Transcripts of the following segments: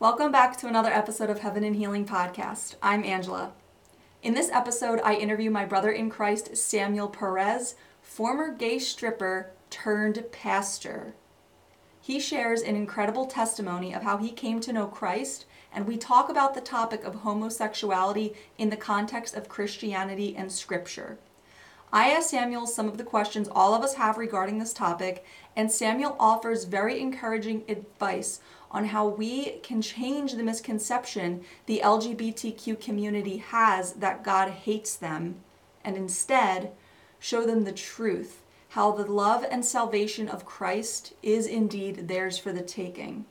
Welcome back to another episode of Heaven and Healing Podcast. I'm Angela. In this episode, I interview my brother in Christ, Samuel Perez, former gay stripper turned pastor. He shares an incredible testimony of how he came to know Christ, and we talk about the topic of homosexuality in the context of Christianity and Scripture. I asked Samuel some of the questions all of us have regarding this topic, and Samuel offers very encouraging advice on how we can change the misconception the LGBTQ community has that God hates them, and instead show them the truth how the love and salvation of Christ is indeed theirs for the taking.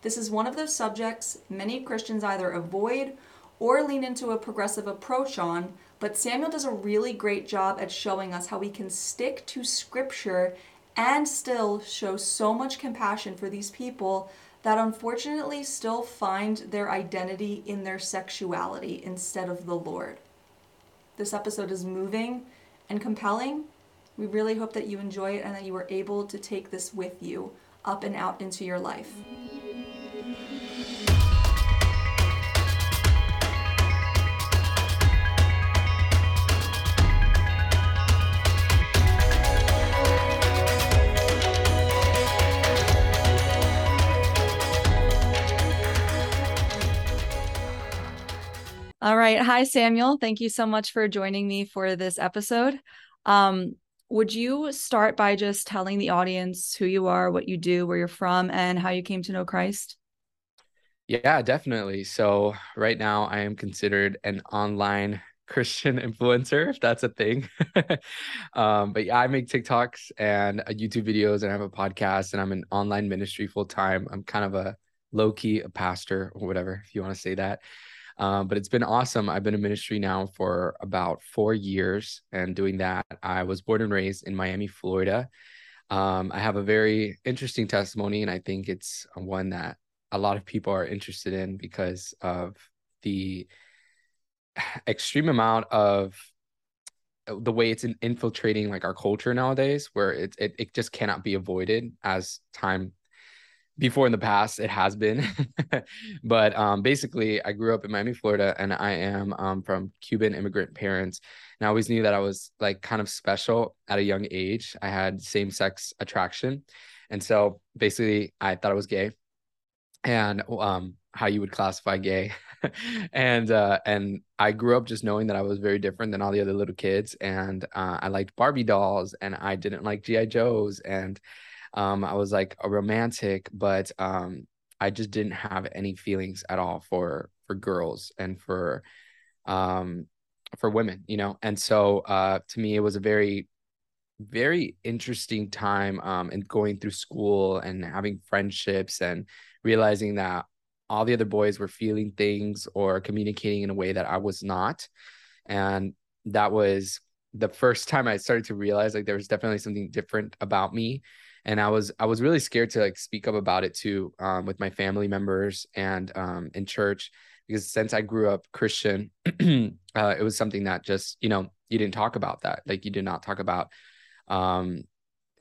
This is one of those subjects many Christians either avoid or lean into a progressive approach on but Samuel does a really great job at showing us how we can stick to scripture and still show so much compassion for these people that unfortunately still find their identity in their sexuality instead of the Lord. This episode is moving and compelling. We really hope that you enjoy it and that you are able to take this with you up and out into your life. All right. Hi, Samuel. Thank you so much for joining me for this episode. Um, would you start by just telling the audience who you are, what you do, where you're from, and how you came to know Christ? Yeah, definitely. So, right now, I am considered an online Christian influencer, if that's a thing. um, but yeah, I make TikToks and uh, YouTube videos, and I have a podcast, and I'm an online ministry full time. I'm kind of a low key a pastor or whatever, if you want to say that. Um, but it's been awesome. I've been in ministry now for about four years and doing that. I was born and raised in Miami, Florida. Um, I have a very interesting testimony, and I think it's one that a lot of people are interested in because of the extreme amount of the way it's infiltrating like our culture nowadays where it, it, it just cannot be avoided as time before in the past it has been. But um, basically i grew up in miami florida and i am um, from cuban immigrant parents and i always knew that i was like kind of special at a young age. I had same-sex attraction and so basically i thought i was gay and um, how you would classify gay. And uh, and i grew up just knowing that i was very different than all the other little kids and uh, i liked barbie dolls and i didn't like gi joes and um, I was like a romantic, but um, I just didn't have any feelings at all for for girls and for um for women, you know. And so uh, to me, it was a very very interesting time um and going through school and having friendships and realizing that all the other boys were feeling things or communicating in a way that I was not. And that was the first time I started to realize like there was definitely something different about me and I was I was really scared to like speak up about it too um, with my family members and um, in church because since I grew up Christian, uh, it was something that just you know you didn't talk about that like you did not talk about um,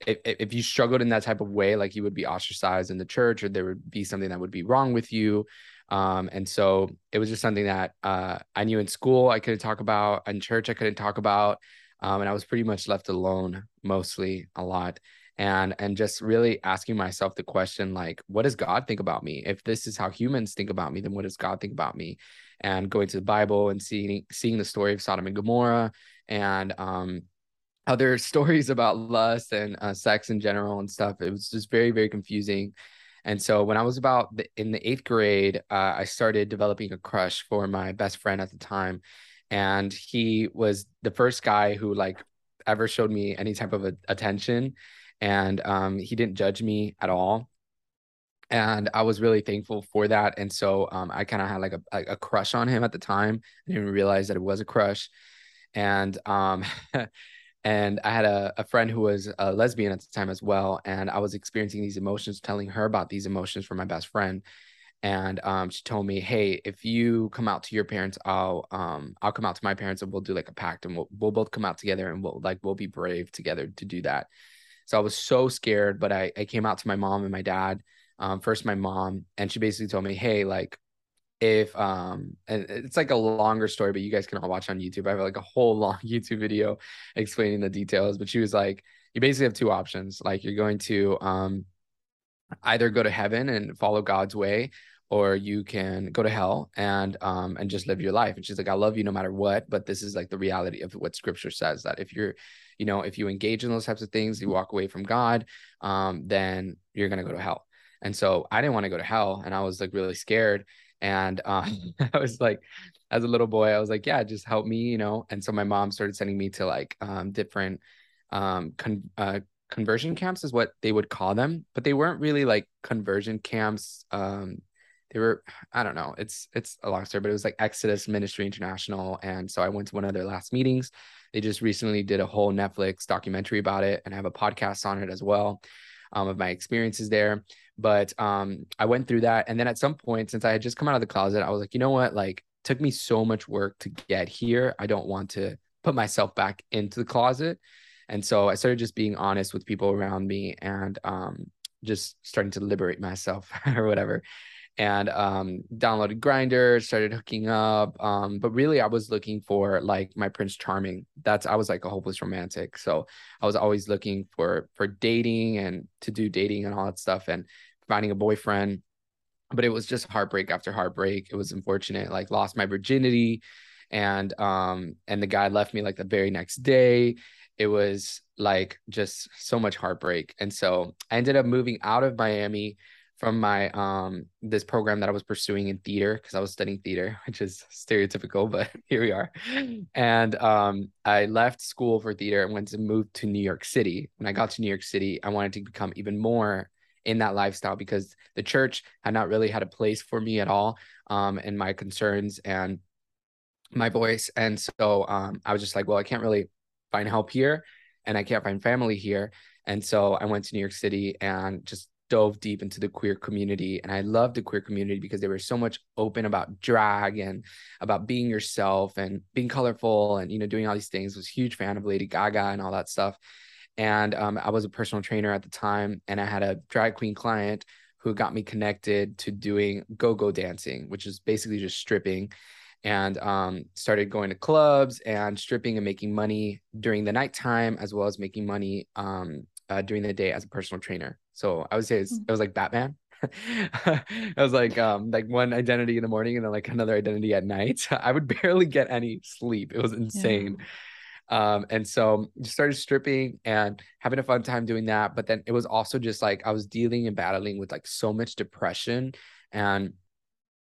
if, if you struggled in that type of way like you would be ostracized in the church or there would be something that would be wrong with you um, and so it was just something that uh, I knew in school I couldn't talk about in church I couldn't talk about um, and I was pretty much left alone mostly a lot and and just really asking myself the question like what does god think about me? If this is how humans think about me then what does god think about me? And going to the bible and seeing seeing the story of sodom and gomorrah and um other stories about lust and uh, sex in general and stuff it was just very very confusing. And so when i was about the, in the eighth grade uh, i started developing a crush for my best friend at the time and he was the first guy who like ever showed me any type of a, attention and um, he didn't judge me at all and I was really thankful for that. And so um, I kind of had like a, a crush on him at the time. I didn't realize that it was a crush, and um, and I had a, a friend who was a lesbian at the time as well, and I was experiencing these emotions, telling her about these emotions from my best friend, and um, she told me, "Hey, if you come out to your parents, I'll um, I'll come out to my parents, and we'll do like a pact, and we'll we'll both come out together, and we'll like we'll be brave together to do that." So I was so scared, but I, I came out to my mom and my dad Um, first my mom, and she basically told me, hey, like if um and it's like a longer story but you guys can all watch on youtube. I have like a whole long youtube video explaining the details but she was like you basically have two options. Like you're going to um either go to heaven and follow god's way or you can go to hell and um and just live your life. And she's like i love you no matter what but this is like the reality of what scripture says that if you're you know if you engage in those types of things you walk away from god um then you're going to go to hell. And so i didn't want to go to hell and i was like really scared and uh, i was like as a little boy i was like yeah just help me you know? And so my mom started sending me to like um different um con- uh, conversion camps is what they would call them but they weren't really like conversion camps um they were i don't know it's it's a long story but it was like exodus ministry international and so i went to one of their last meetings. They just recently did a whole netflix documentary about it and I have a podcast on it as well um, of my experiences there. But um, i went through that and then at some point since i had just come out of the closet i was like you know what? Like took me so much work to get here i don't want to put myself back into the closet. And so i started just being honest with people around me and um, just starting to liberate myself or whatever and um, downloaded Grindr, started hooking up. Um, but really, I was looking for like my Prince Charming. That's I was like a hopeless romantic, so I was always looking for for dating and to do dating and all that stuff and finding a boyfriend. But it was just heartbreak after heartbreak. It was unfortunate. Like lost my virginity, and um, and the guy left me like the very next day. It was like just so much heartbreak, and so I ended up moving out of Miami from my um this program that I was pursuing in theater because I was studying theater, which is stereotypical, but here we are. And um I left school for theater and went to move to New York City. When I got to New York City, I wanted to become even more in that lifestyle because the church had not really had a place for me at all um in my concerns and my voice. And so um I was just like, well, I can't really find help here and I can't find family here. And so I went to New York City and just dove deep into the queer community and i loved the queer community because they were so much open about drag and about being yourself and being colorful and you know doing all these things. I was huge fan of lady gaga and all that stuff. And um, i was a personal trainer at the time and i had a drag queen client who got me connected to doing go-go dancing which is basically just stripping. And um, started going to clubs and stripping and making money during the nighttime as well as making money um, uh, during the day as a personal trainer. So I would say mm. it was like Batman. I was like um like one identity in the morning and then like another identity at night. I would barely get any sleep. It was insane. Yeah. Um, and so just started stripping and having a fun time doing that. But then it was also just like I was dealing and battling with like so much depression and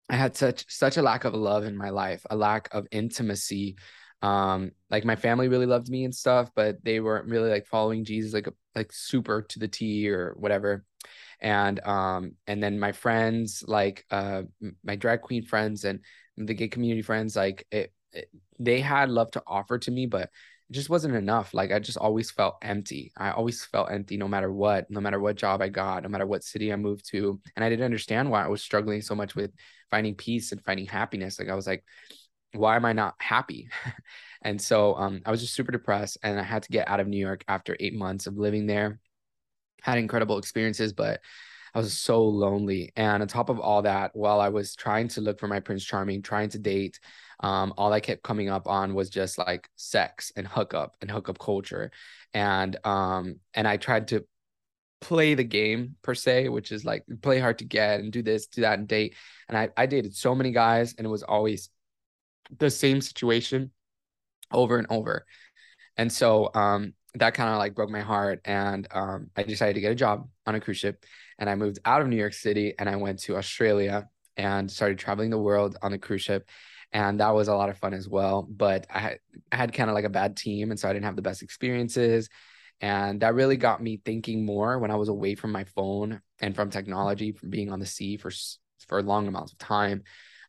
I had such such a lack of love in my life, a lack of intimacy um like my family really loved me and stuff but they weren't really like following jesus like like super to the t or whatever. And um and then my friends like uh my drag queen friends and the gay community friends like it, it they had love to offer to me but it just wasn't enough. Like i just always felt empty. I always felt empty no matter what no matter what job i got no matter what city i moved to. And i didn't understand why i was struggling so much with finding peace and finding happiness. Like i was like why am I not happy? and so um, I was just super depressed and I had to get out of New York after eight months of living there. Had incredible experiences, but I was so lonely. And on top of all that, while I was trying to look for my Prince Charming, trying to date, um, all I kept coming up on was just like sex and hookup and hookup culture. And um, and I tried to play the game per se, which is like play hard to get and do this, do that, and date. And I, I dated so many guys, and it was always the same situation over and over. And so um, that kind of like broke my heart. And um, I decided to get a job on a cruise ship. And I moved out of New York City and I went to Australia and started traveling the world on the cruise ship. And that was a lot of fun as well. But I had, I had kind of like a bad team. And so I didn't have the best experiences. And that really got me thinking more when I was away from my phone and from technology, from being on the sea for, for long amounts of time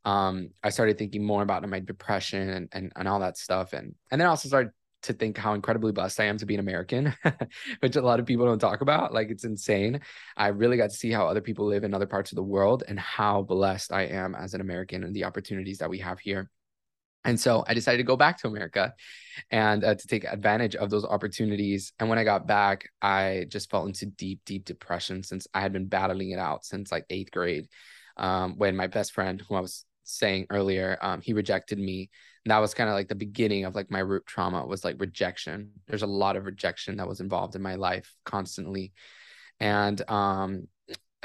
um, I started thinking more about my depression and, and, and all that stuff. And, and then I also started to think how incredibly blessed I am to be an American, which a lot of people don't talk about. Like it's insane. I really got to see how other people live in other parts of the world and how blessed I am as an American and the opportunities that we have here. And so I decided to go back to America and uh, to take advantage of those opportunities. And when I got back, I just fell into deep, deep depression since I had been battling it out since like eighth grade. Um, when my best friend, who I was saying earlier, um, he rejected me. And that was kind of like the beginning of like my root trauma was like rejection. There's a lot of rejection that was involved in my life constantly. And um,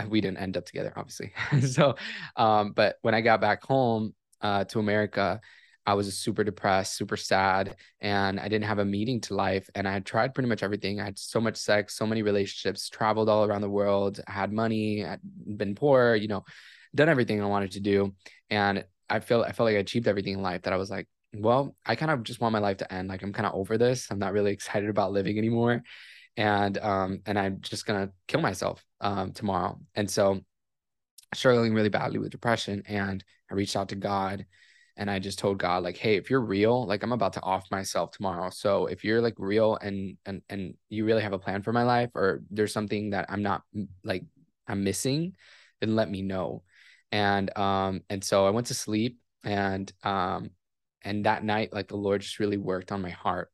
we didn't end up together, obviously. so, um, but when I got back home uh, to America, I was super depressed, super sad, and I didn't have a meaning to life. And I had tried pretty much everything. I had so much sex, so many relationships, traveled all around the world, had money, had been poor, you know, done everything I wanted to do. And I feel I felt like I achieved everything in life that I was like, well, I kind of just want my life to end. Like I'm kind of over this. I'm not really excited about living anymore. And um, and I'm just gonna kill myself um tomorrow. And so struggling really badly with depression. And I reached out to God and I just told God like, "Hey, if you're real, like I'm about to off myself tomorrow. So if you're like real and and and you really have a plan for my life or there's something that I'm not like I'm missing, then let me know." And um and so I went to sleep and um and that night like the Lord just really worked on my heart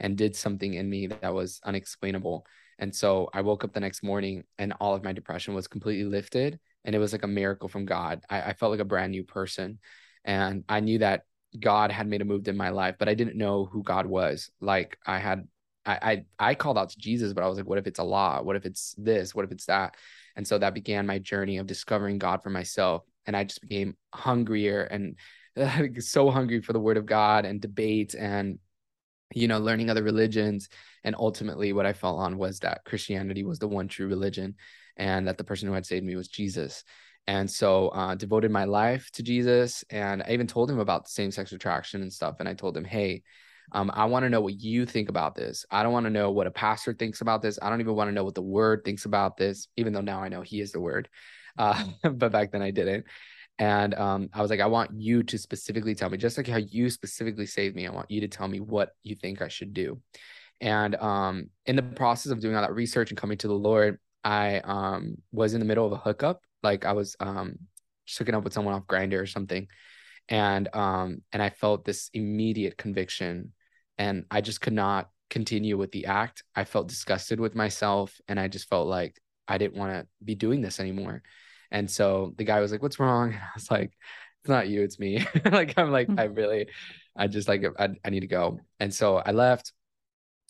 and did something in me that was unexplainable. And so I woke up the next morning and all of my depression was completely lifted and it was like a miracle from God. I, I felt like a brand new person and I knew that God had made a move in my life, but I didn't know who God was. Like I had, I, I, I called out to Jesus, but I was like, what if it's Allah? What if it's this? What if it's that? And so that began my journey of discovering God for myself. And I just became hungrier and so hungry for the word of God and debate and, you know, learning other religions. And ultimately, what I fell on was that Christianity was the one true religion and that the person who had saved me was Jesus and so uh, devoted my life to jesus and i even told him about same-sex attraction and stuff and i told him hey um, i want to know what you think about this. I don't want to know what a pastor thinks about this. I don't even want to know what the word thinks about this even though now i know he is the word uh, but back then i didn't. And um, i was like i want you to specifically tell me just like how you specifically saved me i want you to tell me what you think i should do. And um, in the process of doing all that research and coming to the lord i um, was in the middle of a hookup. Like I was um just hooking up with someone off Grindr or something. And um and I felt this immediate conviction and I just could not continue with the act. I felt disgusted with myself and I just felt like I didn't want to be doing this anymore. And so the guy was like, "What's wrong?" And I was like, "It's not you, it's me." like I'm like, mm-hmm. I really, I just like I, I need to go. And so I left.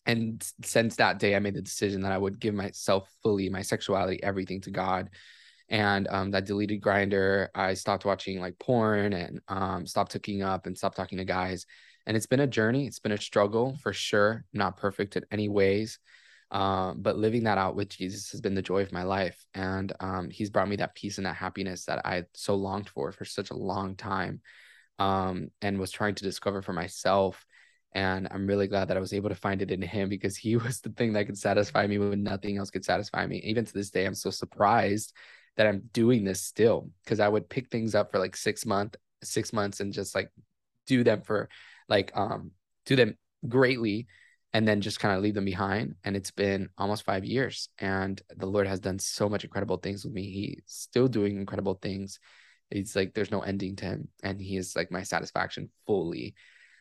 And since that day, I made the decision that I would give myself fully, my sexuality, everything to God and um, that deleted grindr. i stopped watching like porn and um, stopped hooking up and stopped talking to guys and it's been a journey it's been a struggle for sure not perfect in any ways um, but living that out with jesus has been the joy of my life and um, he's brought me that peace and that happiness that i so longed for for such a long time um, and was trying to discover for myself and i'm really glad that i was able to find it in him because he was the thing that could satisfy me when nothing else could satisfy me. Even to this day i'm so surprised that I'm doing this still because I would pick things up for like six month six months and just like do them for like um do them greatly and then just kind of leave them behind. And it's been almost five years and the lord has done so much incredible things with me. He's still doing incredible things. It's like there's no ending to him and he is like my satisfaction fully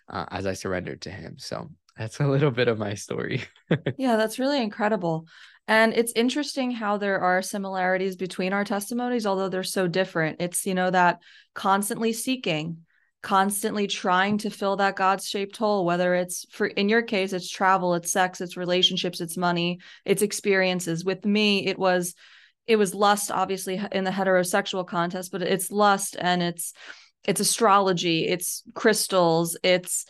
uh, as i surrendered to him. So that's a little bit of my story. Yeah that's really incredible. And it's interesting how there are similarities between our testimonies, although they're so different. It's, you know, that constantly seeking, constantly trying to fill that God shaped hole, whether it's for, in your case, it's travel, it's sex, it's relationships, it's money, it's experiences. With me, it was, it was lust, obviously, in the heterosexual contest but it's lust and it's, it's astrology, it's crystals, it's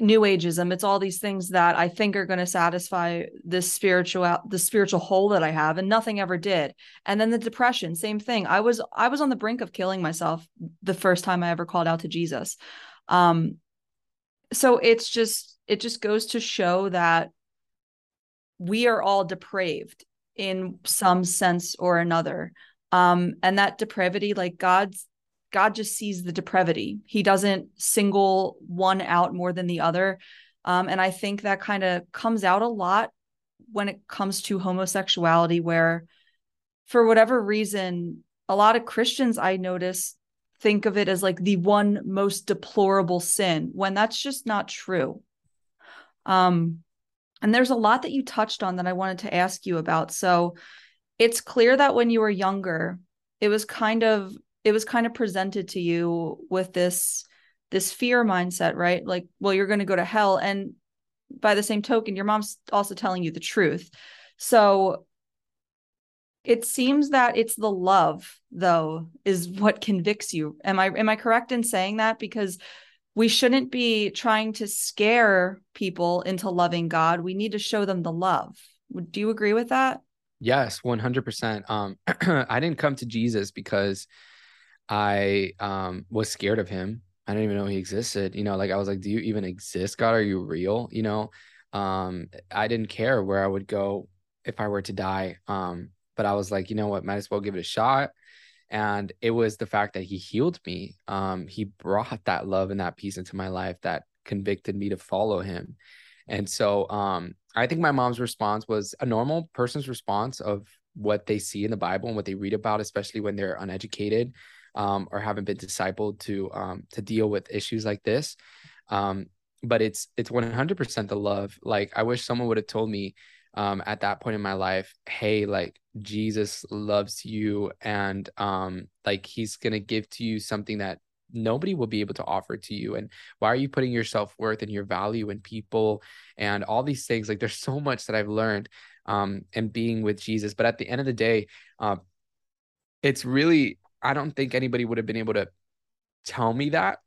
new ageism. It's all these things that i think are going to satisfy this spiritual the spiritual hole that i have and nothing ever did. And then the depression same thing. I was i was on the brink of killing myself the first time i ever called out to jesus. Um so it's just it just goes to show that we are all depraved in some sense or another. Um and that depravity like god's God just sees the depravity. He doesn't single one out more than the other. Um, and I think that kind of comes out a lot when it comes to homosexuality, where for whatever reason, a lot of Christians I notice think of it as like the one most deplorable sin when that's just not true. Um, and there's a lot that you touched on that I wanted to ask you about. So it's clear that when you were younger, it was kind of it was kind of presented to you with this this fear mindset, right? Like, well, you're going to go to hell and by the same token, your mom's also telling you the truth. So it seems that it's the love though is what convicts you. Am I am I correct in saying that because we shouldn't be trying to scare people into loving God. We need to show them the love. Do you agree with that? Yes, 100%. Um I didn't come to Jesus because I um was scared of him. I didn't even know he existed. You know, like I was like, do you even exist, God? Are you real? You know, um, I didn't care where I would go if I were to die. Um, but I was like, you know what, might as well give it a shot. And it was the fact that he healed me. Um, he brought that love and that peace into my life that convicted me to follow him. And so um, I think my mom's response was a normal person's response of what they see in the Bible and what they read about, especially when they're uneducated um, or haven't been discipled to um, to deal with issues like this. Um, but it's it's 100% the love. Like I wish someone would have told me um, at that point in my life, hey, like Jesus loves you, and um, like He's gonna give to you something that nobody will be able to offer to you and why are you putting your self-worth and your value in people and all these things like there's so much that i've learned um and being with jesus but at the end of the day um it's really I don't think anybody would have been able to tell me that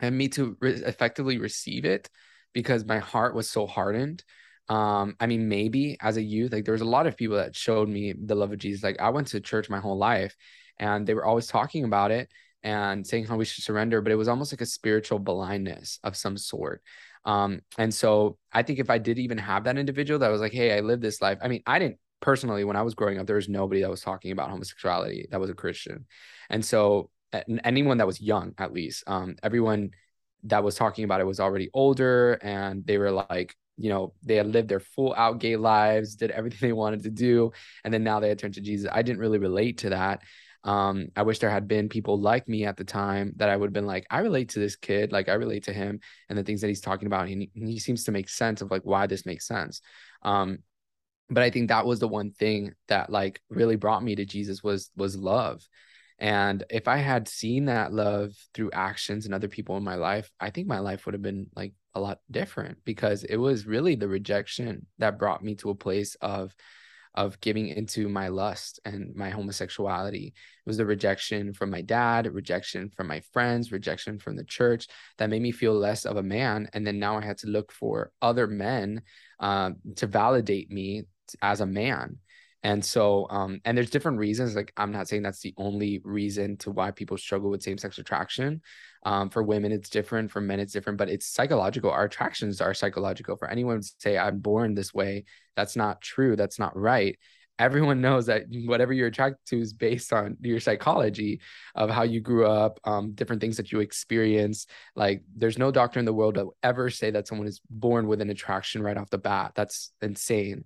and me to re- effectively receive it because my heart was so hardened. Um, I mean, maybe as a youth, like there was a lot of people that showed me the love of Jesus. Like I went to church my whole life and they were always talking about it and saying how we should surrender, but it was almost like a spiritual blindness of some sort. Um, and so I think if I did even have that individual that was like, hey, I live this life. I mean, I didn't personally, when I was growing up, there was nobody that was talking about homosexuality that was a Christian. And so anyone that was young, at least, um, everyone that was talking about it was already older and they were like, you know, they had lived their full out gay lives, did everything they wanted to do. And then now they had turned to Jesus. I didn't really relate to that. Um, I wish there had been people like me at the time that I would have been like, I relate to this kid, like I relate to him and the things that he's talking about. And he, he seems to make sense of like why this makes sense. Um, but i think that was the one thing that like really brought me to jesus was was love and if i had seen that love through actions and other people in my life i think my life would have been like a lot different because it was really the rejection that brought me to a place of of giving into my lust and my homosexuality. It was the rejection from my dad, rejection from my friends, rejection from the church that made me feel less of a man. And then now I had to look for other men uh, to validate me as a man. And so um and there's different reasons like i'm not saying that's the only reason to why people struggle with same-sex attraction. Um for women it's different for men it's different but it's psychological. Our attractions are psychological. For anyone to say i'm born this way that's not true that's not right. Everyone knows that whatever you're attracted to is based on your psychology of how you grew up um, different things that you experience. Like there's no doctor in the world that will ever say that someone is born with an attraction right off the bat. That's insane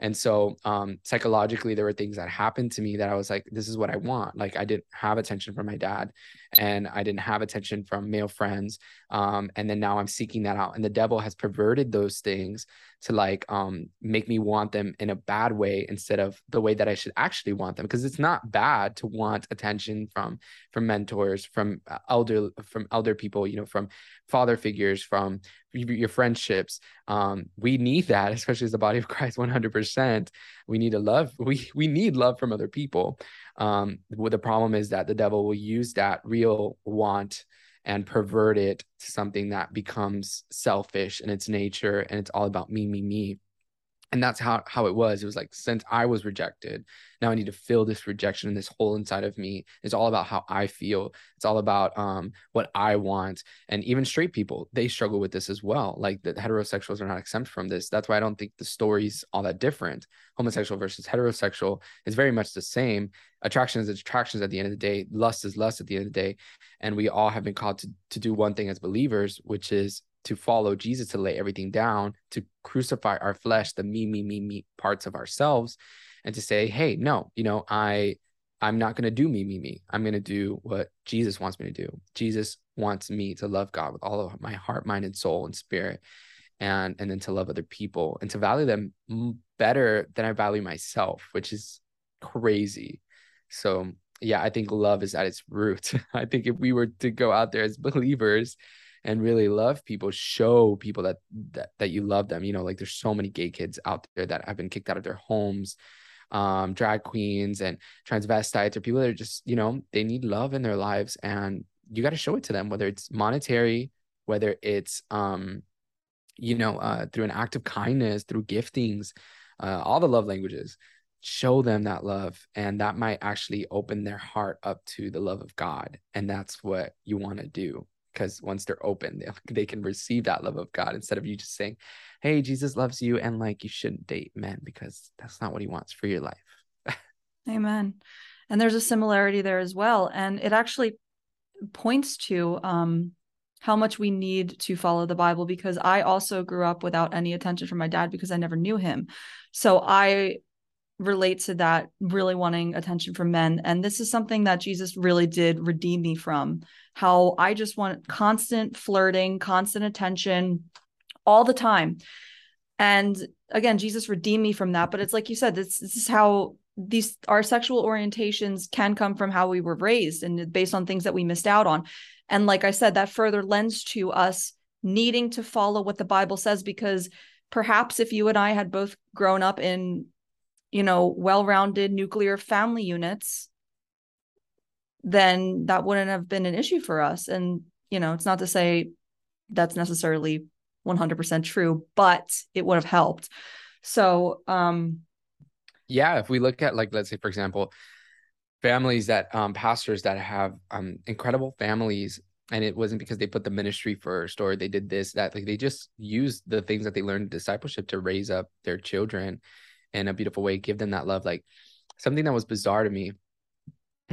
and so um, psychologically, there were things that happened to me that I was like, this is what I want. Like I didn't have attention from my dad and I didn't have attention from male friends. Um, and then now I'm seeking that out. And the devil has perverted those things to like um, make me want them in a bad way instead of the way that I should actually want them. Because it's not bad to want attention from from mentors, from uh, elder from elder people, you know, from father figures, from your friendships. Um, we need that, especially as the body of Christ, 100%. We need to love. We we need love from other people. Um, well, the problem is that the devil will use that real want and pervert it to something that becomes selfish in its nature and it's all about me, me, me and that's how how it was. It was like since i was rejected now i need to fill this rejection and this hole inside of me. It's all about how i feel. It's all about um what i want. And even straight people they struggle with this as well. Like the heterosexuals are not exempt from this. That's why i don't think the story's all that different. Homosexual versus heterosexual is very much the same. Attraction is attractions at the end of the day. Lust is lust at the end of the day. And we all have been called to to do one thing as believers which is to follow Jesus, to lay everything down, to crucify our flesh, the me, me, me, me parts of ourselves, and to say, hey, no, you know, I I'm not going to do me, me, me. I'm going to do what Jesus wants me to do. Jesus wants me to love God with all of my heart, mind, and soul and spirit, and and then to love other people and to value them better than I value myself, which is crazy. So yeah, I think love is at its root. I think if we were to go out there as believers and really love people, show people that that that you love them. You know, like there's so many gay kids out there that have been kicked out of their homes, um, drag queens and transvestites or people that are just, you know, they need love in their lives and you got to show it to them, whether it's monetary, whether it's um, you know, uh, through an act of kindness, through giftings, uh, all the love languages show them that love and that might actually open their heart up to the love of god and that's what you want to do because once they're open they, they can receive that love of god instead of you just saying hey jesus loves you and like you shouldn't date men because that's not what he wants for your life amen and there's a similarity there as well and it actually points to um how much we need to follow the Bible because I also grew up without any attention from my dad because I never knew him. So I relate to that really wanting attention from men. And this is something that Jesus really did redeem me from. How I just want constant flirting constant attention all the time. And again Jesus redeemed me from that. But it's like you said this, this is how these our sexual orientations can come from how we were raised and based on things that we missed out on. And like I said that further lends to us needing to follow what the Bible says because perhaps if you and I had both grown up in you know, well-rounded nuclear family units, then that wouldn't have been an issue for us. And, you know, it's not to say that's necessarily 100% true, but it would have helped. So, um, yeah, if we look at like, let's say, for example, families that, um, pastors that have, um, incredible families and it wasn't because they put the ministry first or they did this that like they just used the things that they learned in discipleship to raise up their children in a beautiful way, give them that love. Like something that was bizarre to me.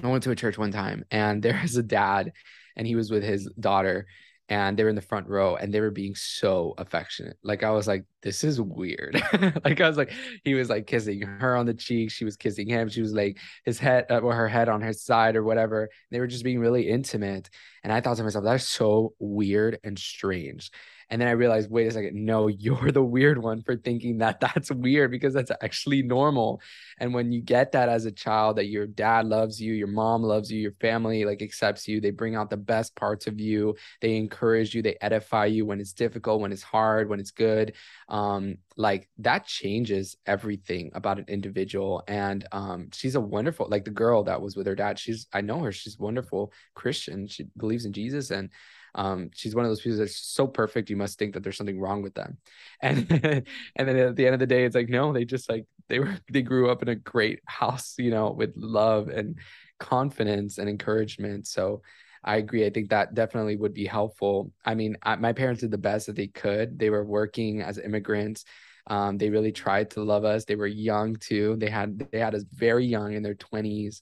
I went to a church one time and there was a dad and he was with his daughter and they were in the front row and they were being so affectionate. Like I was like, this is weird. like I was like, he was like kissing her on the cheek, she was kissing him, she was like his head uh, or her head on his side or whatever. They were just being really intimate, and I thought to myself, that's so weird and strange. And then I realized, wait a second, no, you're the weird one for thinking that that's weird because that's actually normal. And when you get that as a child, that your dad loves you, your mom loves you, your family like accepts you, they bring out the best parts of you, they encourage you, they edify you when it's difficult, when it's hard, when it's good. Um, like that changes everything about an individual. And um, she's a wonderful, like the girl that was with her dad, she's, I know her, she's wonderful Christian. She believes in Jesus and um, she's one of those people that's so perfect you must think that there's something wrong with them and and then at the end of the day it's like no they just like they were they grew up in a great house you know with love and confidence and encouragement so I agree. I think that definitely would be helpful. I mean, I, my parents did the best that they could. They were working as immigrants. Um, they really tried to love us. They were young too. They had they had us very young in their twenties,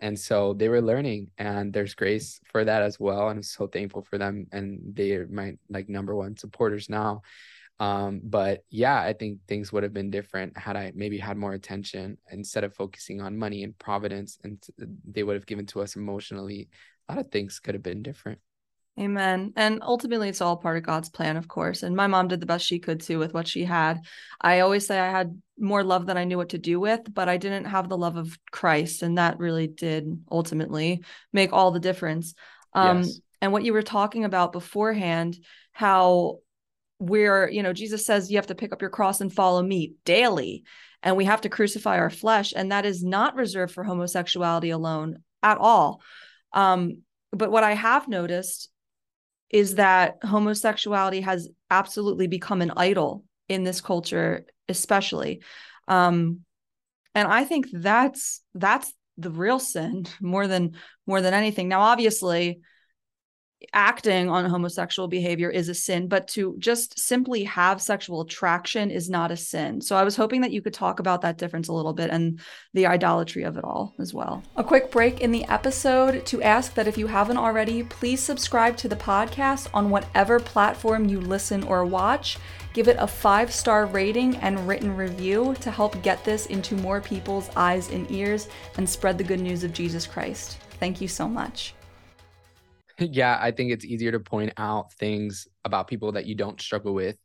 and so they were learning and there's grace for that as well and i'm so thankful for them and they are my like number one supporters now. Um but yeah i think things would have been different had i maybe had more attention. Instead of focusing on money and providence and they would have given to us emotionally a lot of things could have been different Amen. And ultimately, it's all part of God's plan, of course. And my mom did the best she could too with what she had. I always say I had more love than I knew what to do with, but I didn't have the love of Christ. And that really did ultimately make all the difference. Um, yes. And what you were talking about beforehand, how we're, you know, Jesus says you have to pick up your cross and follow me daily. And we have to crucify our flesh. And that is not reserved for homosexuality alone at all. Um, but what I have noticed is that homosexuality has absolutely become an idol in this culture especially. Um and i think that's that's the real sin more than more than anything. Now obviously acting on homosexual behavior is a sin, but to just simply have sexual attraction is not a sin. So I was hoping that you could talk about that difference a little bit and the idolatry of it all as well. A quick break in the episode to ask that if you haven't already, please subscribe to the podcast on whatever platform you listen or watch. Give it a five star rating and written review to help get this into more people's eyes and ears and spread the good news of Jesus Christ. Thank you so much. Yeah, I think it's easier to point out things about people that you don't struggle with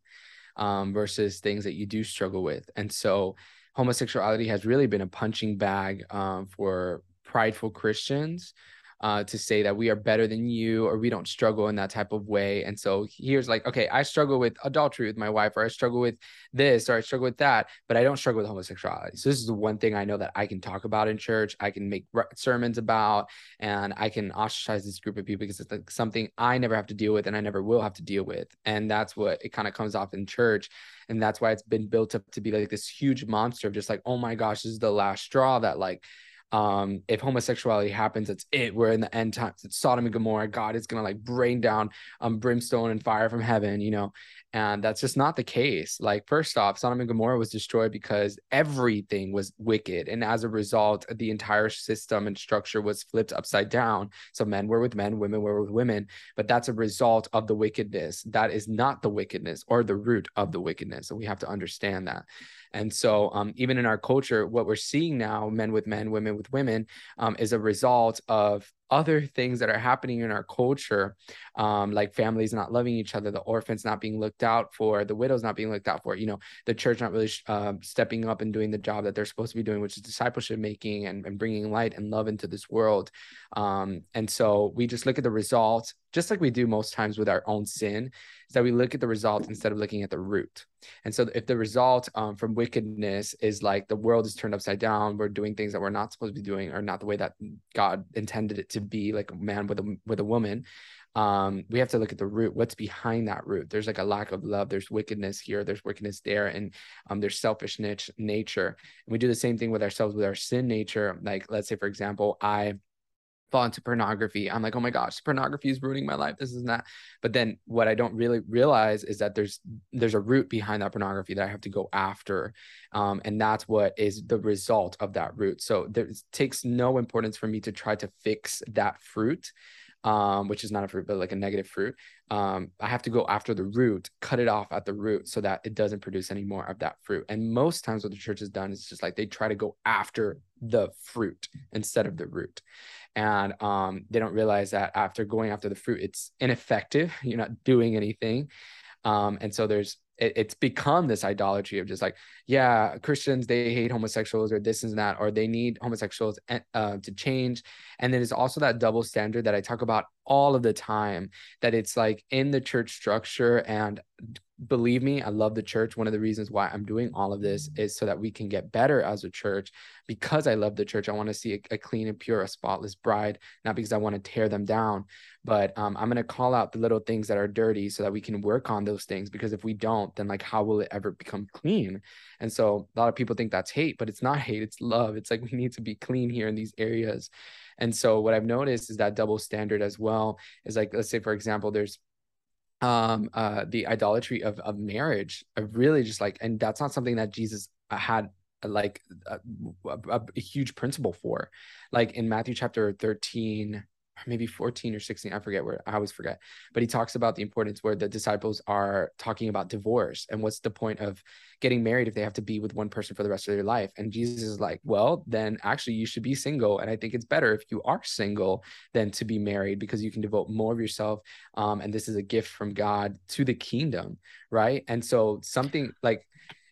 um, versus things that you do struggle with. And so homosexuality has really been a punching bag um, for prideful Christians uh, to say that we are better than you or we don't struggle in that type of way. And so here's like, okay, I struggle with adultery with my wife, or I struggle with this, or I struggle with that, but I don't struggle with homosexuality. So this is the one thing I know that I can talk about in church. I can make sermons about, and I can ostracize this group of people because it's like something I never have to deal with and I never will have to deal with. And that's what it kind of comes off in church. And that's why it's been built up to be like this huge monster of just like, oh my gosh, this is the last straw that like um, if homosexuality happens, it's it. We're in the end times. It's Sodom and Gomorrah. God is gonna like bring down um brimstone and fire from heaven, you know. And that's just not the case. Like, first off, Sodom and Gomorrah was destroyed because everything was wicked. And as a result, the entire system and structure was flipped upside down. So men were with men, women were with women. But that's a result of the wickedness. That is not the wickedness or the root of the wickedness. And we have to understand that. And so, um, even in our culture, what we're seeing now, men with men, women with women, um, is a result of other things that are happening in our culture, um, like families not loving each other, the orphans not being looked out for, the widows not being looked out for, you know, the church not really uh, stepping up and doing the job that they're supposed to be doing, which is discipleship making and, and bringing light and love into this world. Um, and so we just look at the results, just like we do most times with our own sin, is that we look at the result instead of looking at the root. And so if the result um, from wickedness is like the world is turned upside down, we're doing things that we're not supposed to be doing or not the way that God intended it to be, like a man with a with a woman, um, we have to look at the root. What's behind that root? There's like a lack of love. There's wickedness here. There's wickedness there, and um, there's selfish nature. And we do the same thing with ourselves with our sin nature. Like, let's say, for example, I fall into pornography. I'm like, oh my gosh, pornography is ruining my life. This is that. But then what I don't really realize is that there's there's a root behind that pornography that I have to go after. Um, and that's what is the result of that root. So there takes no importance for me to try to fix that fruit um, which is not a fruit, but like a negative fruit. Um, I have to go after the root, cut it off at the root so that it doesn't produce any more of that fruit. And most times, what the church has done is just like they try to go after the fruit instead of the root. And um, they don't realize that after going after the fruit, it's ineffective. You're not doing anything. Um, and so there's it, it's become this idolatry of just like, yeah, Christians they hate homosexuals or this and that, or they need homosexuals eh, uh, to change. And then it's also that double standard that I talk about all of the time. That it's like in the church structure and believe me, I love the church. One of the reasons why I'm doing all of this is so that we can get better as a church. Because I love the church, I want to see a, a clean and pure, a spotless bride, not because I want to tear them down, but um, I'm going to call out the little things that are dirty so that we can work on those things. Because if we don't, then like, how will it ever become clean? And so a lot of people think that's hate, but it's not hate, it's love. It's like we need to be clean here in these areas. And so what I've noticed is that double standard as well is like, let's say, for example, there's um uh the idolatry of of marriage of really just like and that's not something that jesus uh, had uh, like a, a, a, huge principle for. Like in matthew chapter 13 maybe 14 or 16 i forget where i always forget but he talks about the importance where the disciples are talking about divorce and what's the point of getting married if they have to be with one person for the rest of their life. And jesus is like well then actually you should be single and i think it's better if you are single than to be married because you can devote more of yourself um, and this is a gift from god to the kingdom right? And so something like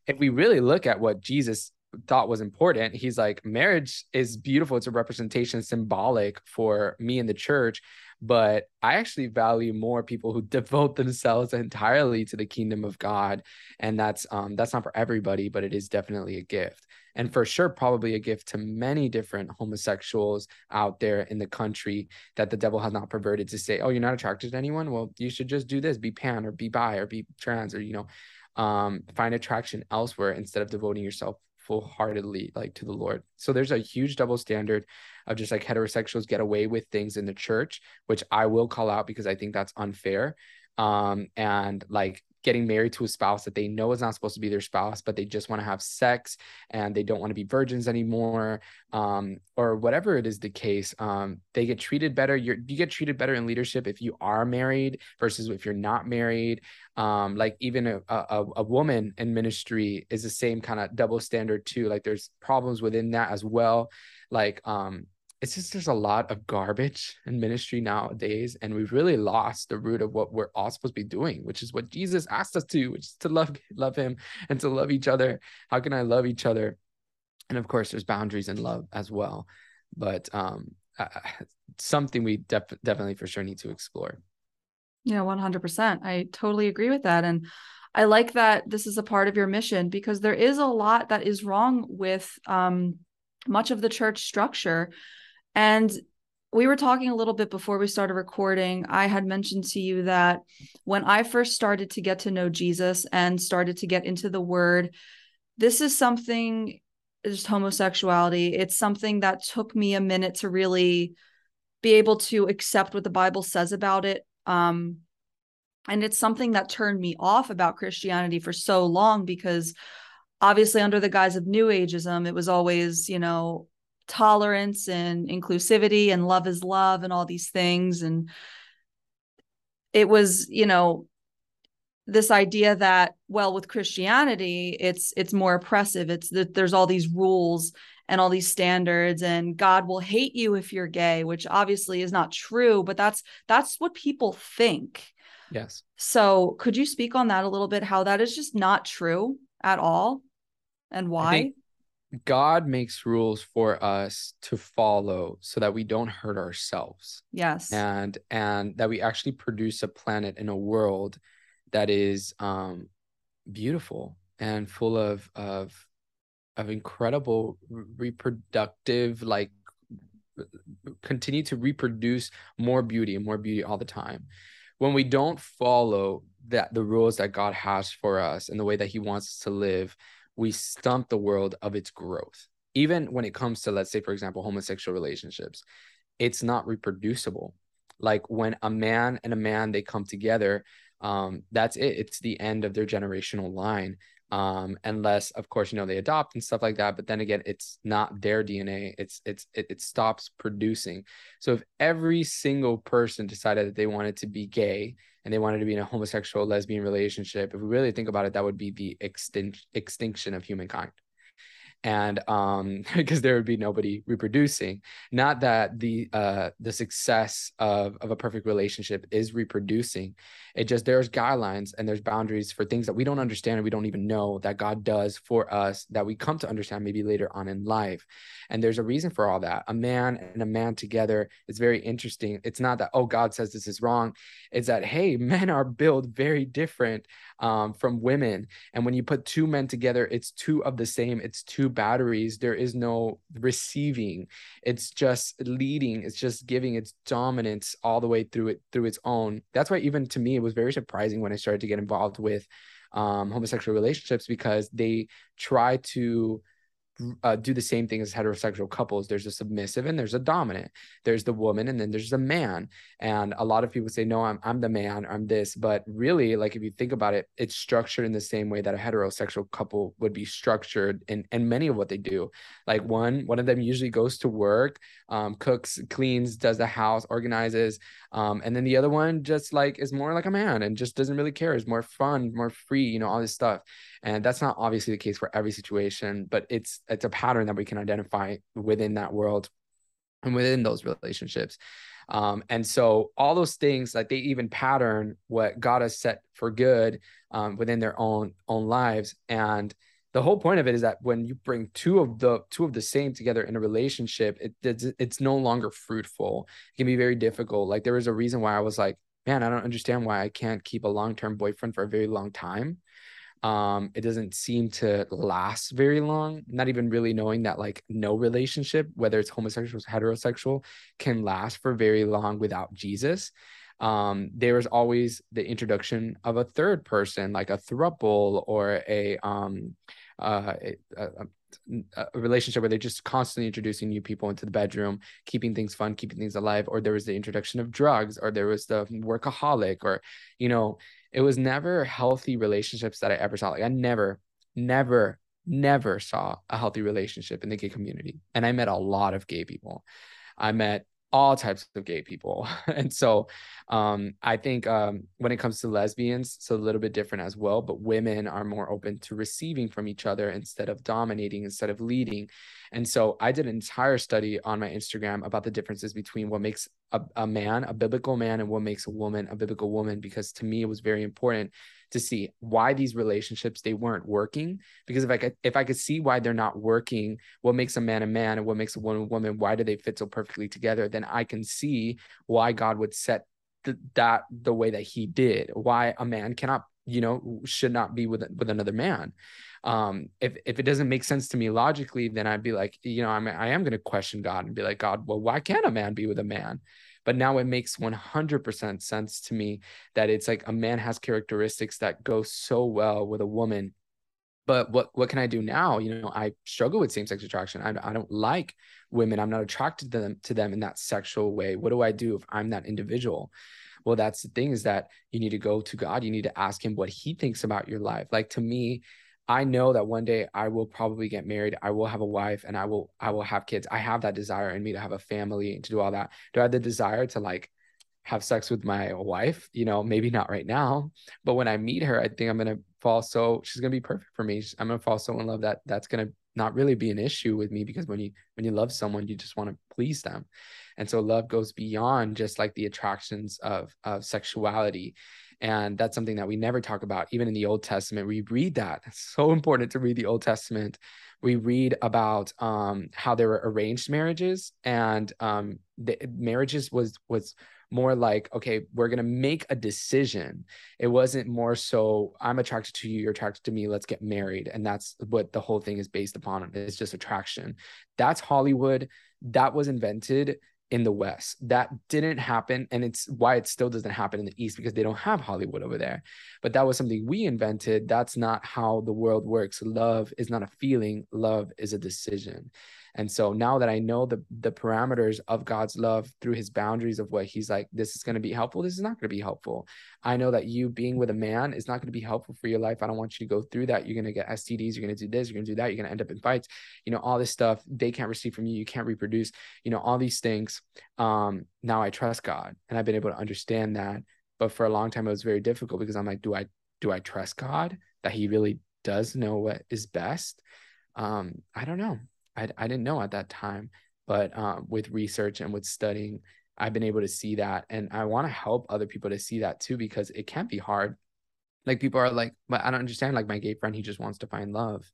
if we really look at what jesus thought was important. He's like, marriage is beautiful. It's a representation, symbolic for me in the church. But I actually value more people who devote themselves entirely to the kingdom of God. And that's um that's not for everybody, but it is definitely a gift. And for sure, probably a gift to many different homosexuals out there in the country that the devil has not perverted to say, oh, you're not attracted to anyone? Well, you should just do this, be pan or be bi or be trans or, you know, um, find attraction elsewhere instead of devoting yourself full-heartedly like to the lord. So there's a huge double standard of just like heterosexuals get away with things in the church which i will call out because i think that's unfair. Um and like getting married to a spouse that they know is not supposed to be their spouse, but they just want to have sex and they don't want to be virgins anymore, um, or whatever it is the case. Um, they get treated better. You're, you get treated better in leadership if you are married versus if you're not married. Um, like even a, a, a woman in ministry is the same kind of double standard too. Like there's problems within that as well. Like um, it's just there's a lot of garbage in ministry nowadays and we've really lost the root of what we're all supposed to be doing which is what jesus asked us to which is to love love him and to love each other. How can i love each other? And of course there's boundaries in love as well. But um uh, something we def- definitely for sure need to explore. Yeah 100% i totally agree with that and i like that this is a part of your mission because there is a lot that is wrong with um much of the church structure and we were talking a little bit before we started recording. I had mentioned to you that when I first started to get to know Jesus and started to get into the word, this is something just homosexuality. It's something that took me a minute to really be able to accept what the Bible says about it. Um, and it's something that turned me off about Christianity for so long because obviously under the guise of new ageism, it was always, you know, tolerance and inclusivity and love is love and all these things. And it was you know this idea that well with christianity it's it's more oppressive. It's that there's all these rules and all these standards and god will hate you if you're gay which obviously is not true but that's that's what people think. Yes. So could you speak on that a little bit how that is just not true at all and why God makes rules for us to follow so that we don't hurt ourselves. Yes. And and that we actually produce a planet in a world that is um beautiful and full of of of incredible reproductive like continue to reproduce more beauty and more beauty all the time. When we don't follow that the rules that God has for us and the way that he wants us to live, we stump the world of its growth. Even when it comes to, let's say, for example, homosexual relationships, it's not reproducible. Like when a man and a man they come together, um, that's it. It's the end of their generational line. Um, unless, of course, you know they adopt and stuff like that. But then again, it's not their DNA. It's it's it, it stops producing. So if every single person decided that they wanted to be gay and they wanted to be in a homosexual lesbian relationship, if we really think about it, that would be the extinct extinction of humankind and um because there would be nobody reproducing. Not that the uh the success of of a perfect relationship is reproducing. It just there's guidelines and there's boundaries for things that we don't understand and we don't even know that god does for us that we come to understand maybe later on in life. And there's a reason for all that. A man and a man together is very interesting. It's not that oh god says this is wrong. It's that hey men are built very different um, from women. And when you put two men together it's two of the same. It's two batteries there is no receiving. It's just leading it's just giving its dominance all the way through it through its own. That's why even to me it was very surprising when i started to get involved with um, homosexual relationships because they try to uh, do the same thing as heterosexual couples. There's a submissive and there's a dominant. There's the woman and then there's the man. And a lot of people say, no, I'm, I'm the man, I'm this. But really, like if you think about it, it's structured in the same way that a heterosexual couple would be structured in, in many of what they do. Like one, one of them usually goes to work, um, cooks, cleans, does the house, organizes. Um, and then the other one just like is more like a man and just doesn't really care, is more fun, more free, you know, all this stuff. And that's not obviously the case for every situation, but it's it's a pattern that we can identify within that world and within those relationships. Um, and so all those things like they even pattern what God has set for good um, within their own own lives. And the whole point of it is that when you bring two of the two of the same together in a relationship, it, it's it's no longer fruitful. It can be very difficult. Like there was a reason why I was like, man, I don't understand why I can't keep a long term boyfriend for a very long time um it doesn't seem to last very long not even really knowing that like no relationship whether it's homosexual or heterosexual can last for very long without jesus um there was always the introduction of a third person like a thruple or a um uh, a, a, a relationship where they're just constantly introducing new people into the bedroom, keeping things fun, keeping things alive, or there was the introduction of drugs, or there was the workaholic, or you know, it was never healthy relationships that I ever saw. Like I never, never, never saw a healthy relationship in the gay community. And I met a lot of gay people. I met all types of gay people. and so um, I think um, when it comes to lesbians, it's a little bit different as well, but women are more open to receiving from each other instead of dominating, instead of leading. And so I did an entire study on my Instagram about the differences between what makes a, a man a biblical man and what makes a woman a biblical woman, because to me, it was very important to see why these relationships they weren't working because if i could if i could see why they're not working what makes a man a man and what makes a woman a woman why do they fit so perfectly together then i can see why god would set the, that the way that he did why a man cannot you know should not be with with another man. Um if if it doesn't make sense to me logically then i'd be like you know i'm i am going to question god and be like god well why can't a man be with a man but now it makes 100% sense to me that it's like a man has characteristics that go so well with a woman but what what can I do now? You know, I struggle with same sex attraction. I, I don't like women. I'm not attracted to them to them in that sexual way. What do I do if I'm that individual? Well, that's the thing is that you need to go to God. You need to ask Him what He thinks about your life. Like to me, I know that one day I will probably get married. I will have a wife and I will I will have kids. I have that desire in me to have a family and to do all that. Do I have the desire to like have sex with my wife? You know, maybe not right now, but when I meet her, I think I'm gonna fall so she's gonna be perfect for me. I'm gonna fall so in love that that's gonna not really be an issue with me because when you when you love someone, you just want to please them, and so love goes beyond just like the attractions of of sexuality and that's something that we never talk about, even in the Old Testament. We read that. It's so important to read the Old Testament. We read about um, how there were arranged marriages, and um, the marriages was was more like, okay, we're gonna make a decision. It wasn't more so I'm attracted to you, you're attracted to me, let's get married, and that's what the whole thing is based upon. It's just attraction. That's Hollywood. That was invented in the West. That didn't happen. And it's why it still doesn't happen in the East because they don't have Hollywood over there. But that was something we invented. That's not how the world works. Love is not a feeling, love is a decision. And so now that I know the the parameters of God's love through his boundaries of what he's like, this is going to be helpful, this is not going to be helpful. I know that you being with a man is not going to be helpful for your life. I don't want you to go through that. You're going to get STDs, you're going to do this, you're going to do that, you're going to end up in fights. You know, all this stuff they can't receive from you, you can't reproduce, you know, all these things. Um, now I trust God and I've been able to understand that. But for a long time it was very difficult because I'm like, do I do I trust God that he really does know what is best? Um, I don't know. I, I didn't know at that time, but um, with research and with studying, I've been able to see that. And I want to help other people to see that too, because it can't be hard. Like people are like, but I don't understand. Like my gay friend, he just wants to find love.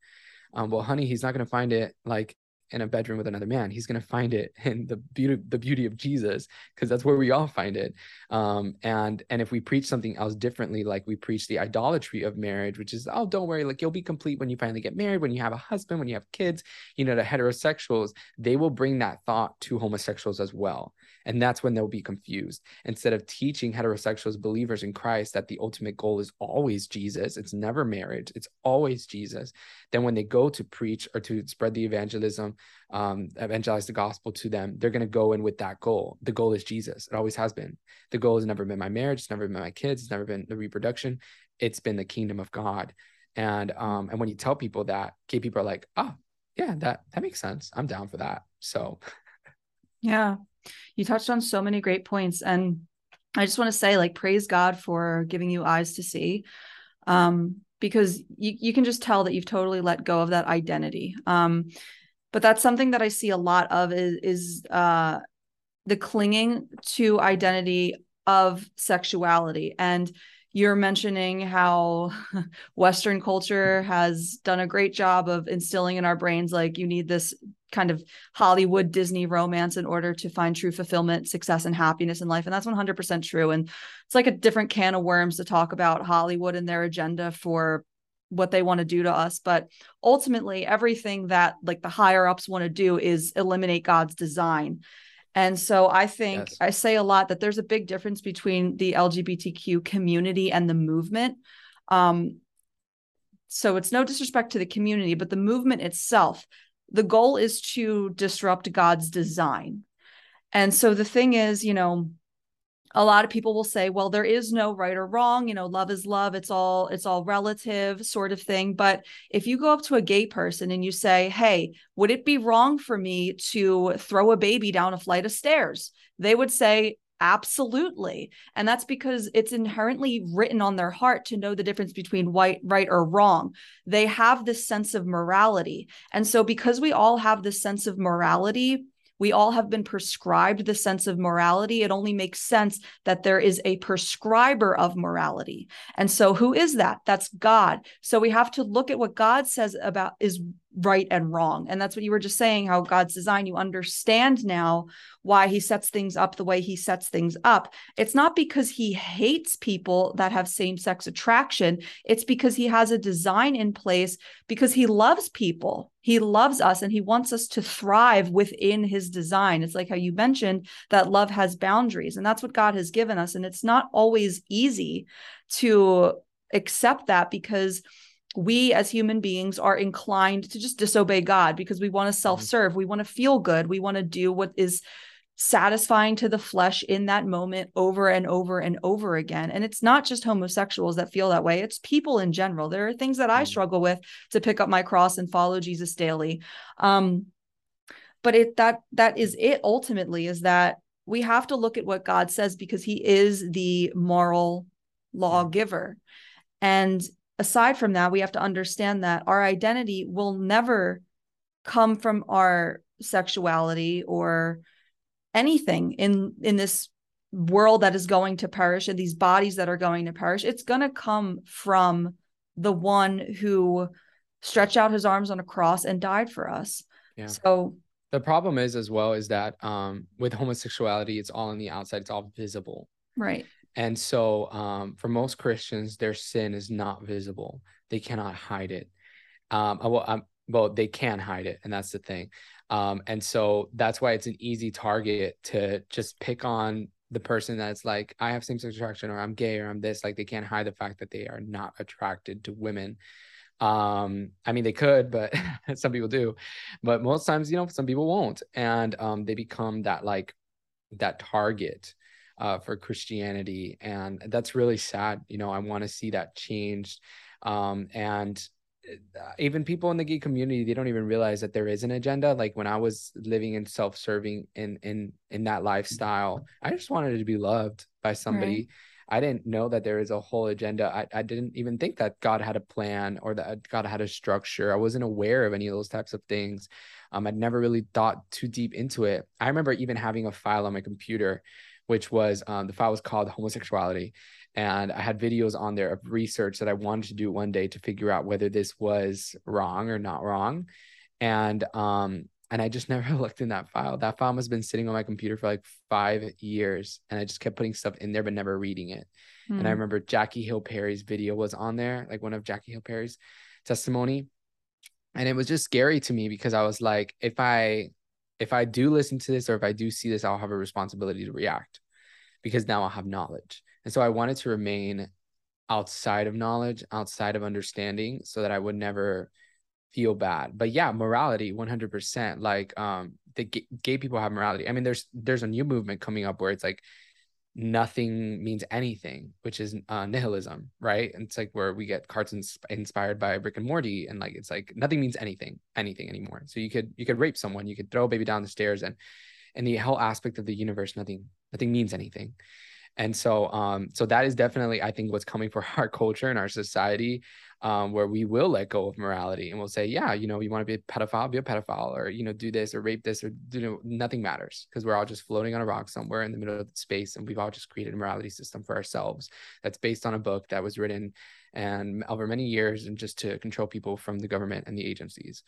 Um, well, honey, he's not going to find it like in a bedroom with another man. He's going to find it in the beauty, the beauty of Jesus, because that's where we all find it. Um, and and if we preach something else differently, like we preach the idolatry of marriage, which is oh, don't worry, like you'll be complete when you finally get married, when you have a husband, when you have kids. You know, the heterosexuals, they will bring that thought to homosexuals as well. And that's when they'll be confused. Instead of teaching heterosexuals, believers in Christ, that the ultimate goal is always Jesus, it's never marriage, it's always Jesus. Then when they go to preach or to spread the evangelism, um, evangelize the gospel to them, they're going to go in with that goal. The goal is Jesus. It always has been. The goal has never been my marriage. It's never been my kids. It's never been the reproduction. It's been the kingdom of God. And um, and when you tell people that, gay people are like, oh, yeah, that that makes sense. I'm down for that. So, yeah, you touched on so many great points and i just want to say like praise god for giving you eyes to see um because you, you can just tell that you've totally let go of that identity um but that's something that i see a lot of is is uh the clinging to identity of sexuality and you're mentioning how western culture has done a great job of instilling in our brains like you need this kind of Hollywood Disney romance in order to find true fulfillment, success, and happiness in life. And that's 100% true. And it's like a different can of worms to talk about Hollywood and their agenda for what they want to do to us. But ultimately, everything that like the higher ups want to do is eliminate God's design. And so I think yes. I say a lot that there's a big difference between the LGBTQ community and the movement. Um, so it's no disrespect to the community, but the movement itself, the goal is to disrupt God's design. And so the thing is, you know, a lot of people will say well there is no right or wrong you know love is love it's all it's all relative sort of thing. But if you go up to a gay person and you say hey would it be wrong for me to throw a baby down a flight of stairs? they would say absolutely. And that's because it's inherently written on their heart to know the difference between white right or wrong. They have this sense of morality. And so because we all have this sense of morality we all have been prescribed the sense of morality. It only makes sense that there is a prescriber of morality. And so, who is that? That's God. So, we have to look at what God says about is right and wrong. And that's what you were just saying how God's design, you understand now why he sets things up the way he sets things up. It's not because he hates people that have same sex attraction, it's because he has a design in place because he loves people. He loves us and he wants us to thrive within his design. It's like how you mentioned that love has boundaries, and that's what God has given us. And it's not always easy to accept that because we as human beings are inclined to just disobey God because we want to self serve. We want to feel good. We want to do what is satisfying to the flesh in that moment over and over and over again. And it's not just homosexuals that feel that way, it's people in general. There are things that I mm. struggle with to pick up my cross and follow Jesus daily. Um, but it that that is it ultimately is that we have to look at what God says because he is the moral lawgiver. And aside from that, we have to understand that our identity will never come from our sexuality or anything in in this world that is going to perish and these bodies that are going to perish. It's going to come from the one who stretched out his arms on a cross and died for us. Yeah. so the problem is as well is that um with homosexuality it's all on the outside. It's all visible. Right and so, um, for most Christians, their sin is not visible. They cannot hide it. Um, well, um, well, they can hide it, and that's the thing. Um, and so that's why it's an easy target to just pick on the person that's like, I have same sex attraction, or I'm gay, or I'm this. Like they can't hide the fact that they are not attracted to women. Um, I mean, they could, but some people do. But most times, you know, some people won't, and um, they become that like that target uh, for Christianity, and that's really sad. You know, I want to see that changed, um, and uh, even people in the gay community they don't even realize that there is an agenda like when i was living in self-serving in in in that lifestyle i just wanted to be loved by somebody right. i didn't know that there is a whole agenda I, I didn't even think that god had a plan or that god had a structure i wasn't aware of any of those types of things um, i'd never really thought too deep into it i remember even having a file on my computer which was um, the file was called homosexuality. And I had videos on there of research that I wanted to do one day to figure out whether this was wrong or not wrong. And um, and I just never looked in that file. That file has been sitting on my computer for like five years, and I just kept putting stuff in there but never reading it. Mm. And I hmm. remember Jackie Hill Perry's video was on there, like one of Jackie Hill Perry's testimony, and it was just scary to me because I was like, if I if I do listen to this or if I do see this, I'll have a responsibility to react because now I'll have knowledge. And so I wanted to remain outside of knowledge, outside of understanding, so that I would never feel bad. But yeah, morality, 100%. Like um, the g- gay people have morality. I mean, there's there's a new movement coming up where it's like nothing means anything, which is uh, nihilism, right? And it's like where we get cartoons inspired by Rick and Morty, and like it's like nothing means anything, anything anymore. So you could you could rape someone, you could throw a baby down the stairs, and and the whole aspect of the universe, nothing nothing means anything. And so um so that is definitely I think what's coming for our culture and our society um, where we will let go of morality and we'll say, yeah, you know, you want to be a pedophile, be a pedophile, or you know, do this or rape this, or you know, nothing matters because we're all just floating on a rock somewhere in the middle of space, and we've all just created a morality system for ourselves that's based on a book that was written and over many years and just to control people from the government and the agencies.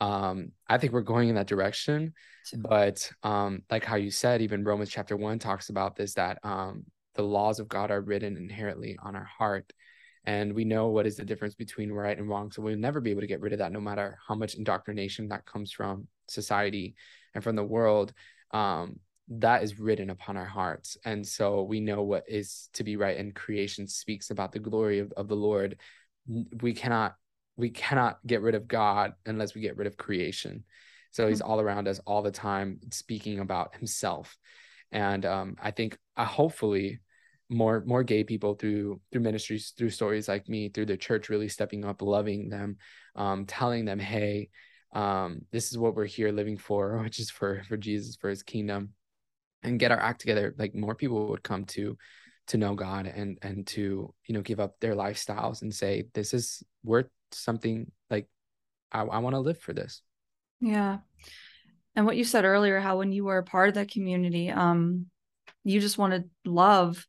Um, I think we're going in that direction, but um, like how you said, even Romans chapter one talks about this that um, the laws of God are written inherently on our heart and we know what is the difference between right and wrong so we'll never be able to get rid of that no matter how much indoctrination that comes from society and from the world um, that is written upon our hearts and so we know what is to be right and creation speaks about the glory of, of the lord we cannot we cannot get rid of God unless we get rid of creation. So he's Mm-hmm. all around us all the time, speaking about himself. And um, I think uh, hopefully more more gay people through through ministries, through stories like me, through the church really stepping up, loving them, um, telling them, hey, um, this is what we're here living for, which is for for Jesus, for his kingdom, and get our act together. Like more people would come to to know God and and to you know give up their lifestyles and say this is worth something like I, I want to live for this. Yeah. And what you said earlier, how when you were a part of that community, um, you just wanted love,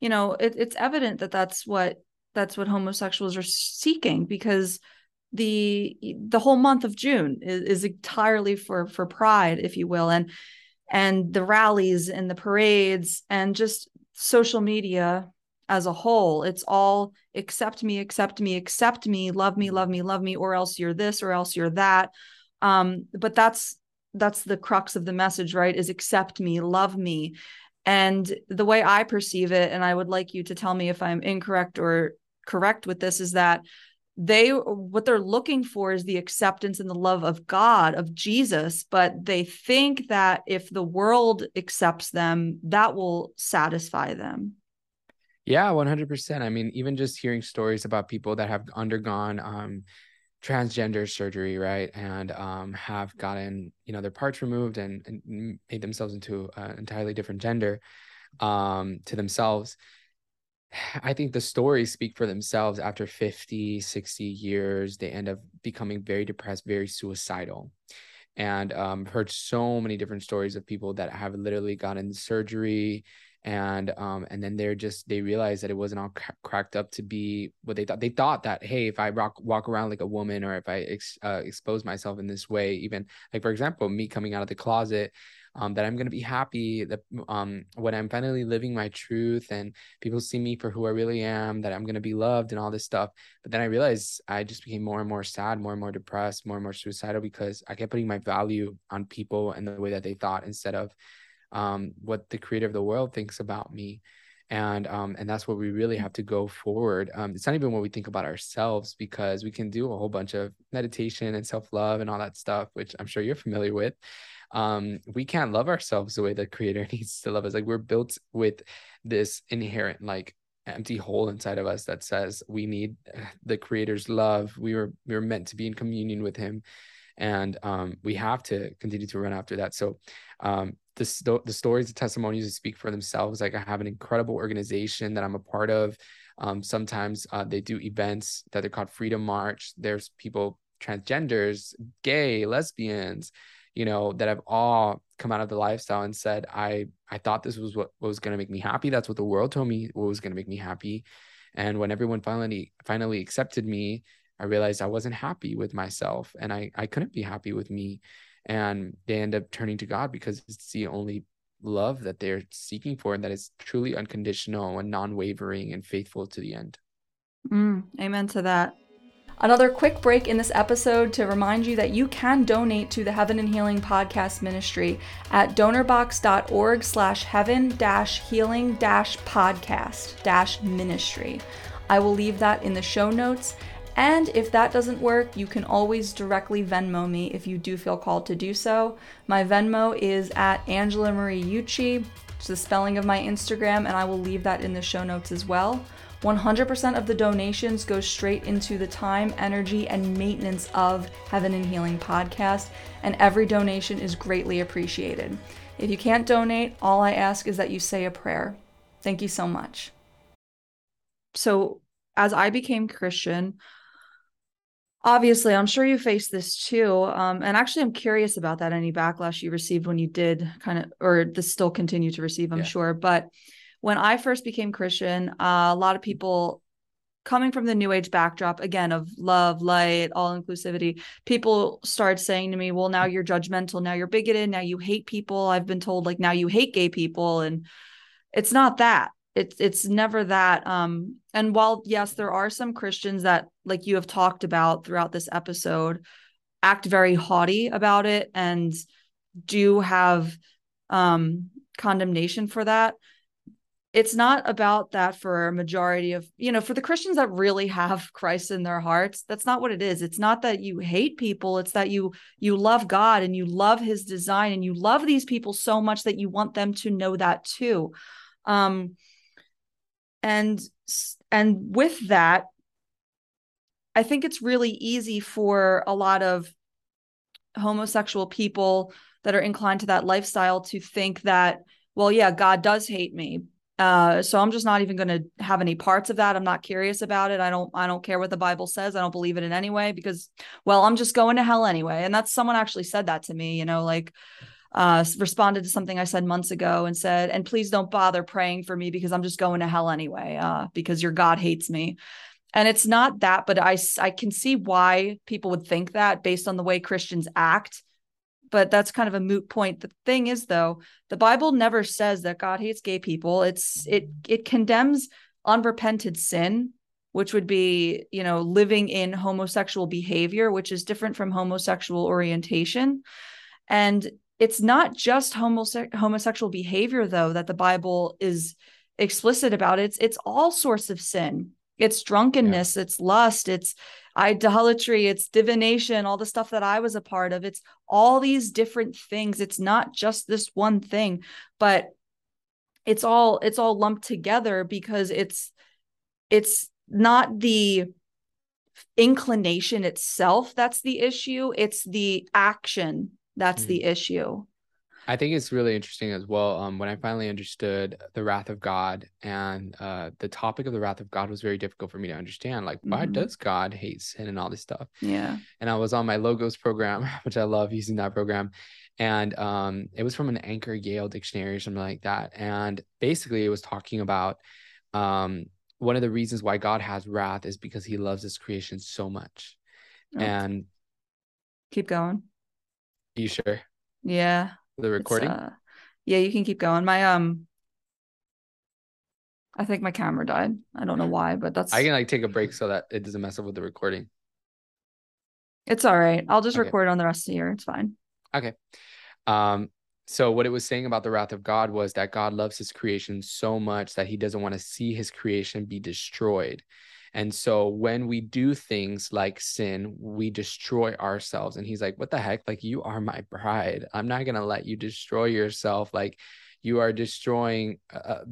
you know, it, it's evident that that's what that's what homosexuals are seeking because the the whole month of June is, is entirely for for pride, if you will, and and the rallies and the parades and just social media as a whole. It's all accept me accept me accept me love me love me love me or else you're this or else you're that. Um but that's that's the crux of the message right is accept me love me. And the way i perceive it and i would like you to tell me if i'm incorrect or correct with this is that they what they're looking for is the acceptance and the love of God of Jesus. But they think that if the world accepts them that will satisfy them. Yeah, 100%. I mean, even just hearing stories about people that have undergone um, transgender surgery, right? And um, have gotten, you know, their parts removed and, and made themselves into an entirely different gender um, to themselves. I think the stories speak for themselves after 50, 60 years. They end up becoming very depressed, very suicidal. And um, heard so many different stories of people that have literally gotten surgery and um and then they're just they realize that it wasn't all cra- cracked up to be what they thought they thought that hey if i rock, walk around like a woman or if i ex, uh, expose myself in this way even like for example me coming out of the closet um, that i'm going to be happy that um when i'm finally living my truth and people see me for who i really am that i'm going to be loved and all this stuff. But then i realized i just became more and more sad more and more depressed more and more suicidal because i kept putting my value on people and the way that they thought instead of um, what the creator of the world thinks about me. And um, and that's where we really have to go forward. Um, it's not even what we think about ourselves because we can do a whole bunch of meditation and self-love and all that stuff which i'm sure you're familiar with. Um, we can't love ourselves the way the creator needs to love us. Like we're built with this inherent like empty hole inside of us that says we need the creator's love. We were we were meant to be in communion with him. And um, we have to continue to run after that. So um, the, the stories the testimonies speak for themselves like i have an incredible organization that i'm a part of. Um, sometimes uh, they do events that they're called freedom march. There's people transgenders gay lesbians you know that have all come out of the lifestyle and said i i thought this was what, what was going to make me happy. That's what the world told me what was going to make me happy. And when everyone finally finally accepted me i realized i wasn't happy with myself and i i couldn't be happy with me and they end up turning to God because it's the only love that they're seeking for and that is truly unconditional and non-wavering and faithful to the end. mm, amen to that Another quick break in this episode to remind you that you can donate to the Heaven and Healing podcast ministry at donorbox.org slash heaven dash healing dash podcast dash ministry. I will leave that in the show notes. And if that doesn't work, you can always directly Venmo me if you do feel called to do so. My Venmo is at Angela Marie Ucci. It's the spelling of my Instagram, and I will leave that in the show notes as well. 100% of the donations go straight into the time, energy, and maintenance of Heaven and Healing podcast, and every donation is greatly appreciated. If you can't donate, all I ask is that you say a prayer. Thank you so much. so as i became christian obviously i'm sure you faced this too um, and actually i'm curious about that any backlash you received when you did kind of or this still continue to receive i'm Yeah. sure but when i first became christian uh, a lot of people coming from the new age backdrop again of love light all inclusivity people started saying to me well now you're judgmental now you're bigoted now you hate people i've been told like now you hate gay people and it's not that it's it's never that um and while yes there are some christians that like you have talked about throughout this episode act very haughty about it and do have um condemnation for that. It's not about that for a majority of you know for the christians that really have christ in their hearts that's not what it is. It's not that you hate people it's that you you love god and you love his design and you love these people so much that you want them to know that too. Um and and with that i think it's really easy for a lot of homosexual people that are inclined to that lifestyle to think that well yeah god does hate me uh, so I'm just not even going to have any parts of that. I'm not curious about it. I don't I don't care what the Bible says. I don't believe it in any way because well, I'm just going to hell anyway. And that's someone actually said that to me, you know, like uh responded to something I said months ago and said, "And please don't bother praying for me because I'm just going to hell anyway, uh because your God hates me." And it's not that, but I I can see why people would think that based on the way Christians act but that's kind of a moot point. The thing is though, the Bible never says that God hates gay people. It's it it condemns unrepented sin, which would be, you know, living in homosexual behavior, which is different from homosexual orientation. And it's not just homose- homosexual behavior though that the Bible is explicit about. It's it's all sorts of sin. It's drunkenness, yeah. it's lust, it's idolatry, it's divination, all the stuff that I was a part of. It's all these different things. It's not just this one thing, but it's all it's all lumped together because it's it's not the inclination itself that's the issue, it's the action that's mm. the issue. I think it's really interesting as well. Um, when I finally understood the wrath of God and uh, the topic of the wrath of God was very difficult for me to understand. Like, mm-hmm. why does God hate sin and all this stuff? Yeah. And I was on my logos program, which I love using that program. And um, it was from an Anchor Yale dictionary or something like that. And basically, it was talking about um, one of the reasons why God has wrath is because he loves his creation so much. Oh. And keep going. You sure? Yeah the recording? Uh, yeah, you can keep going. My um I think my camera died. I don't know why, but that's I can like take a break so that it doesn't mess up with the recording. It's all right. I'll just okay. record on the rest of the year. It's fine. Okay. Um so what it was saying about the wrath of God was that God loves his creation so much that he doesn't want to see his creation be destroyed. And so when we do things like sin, we destroy ourselves. And he's like, What the heck? Like, you are my bride. I'm not going to let you destroy yourself. Like, you are destroying uh, uh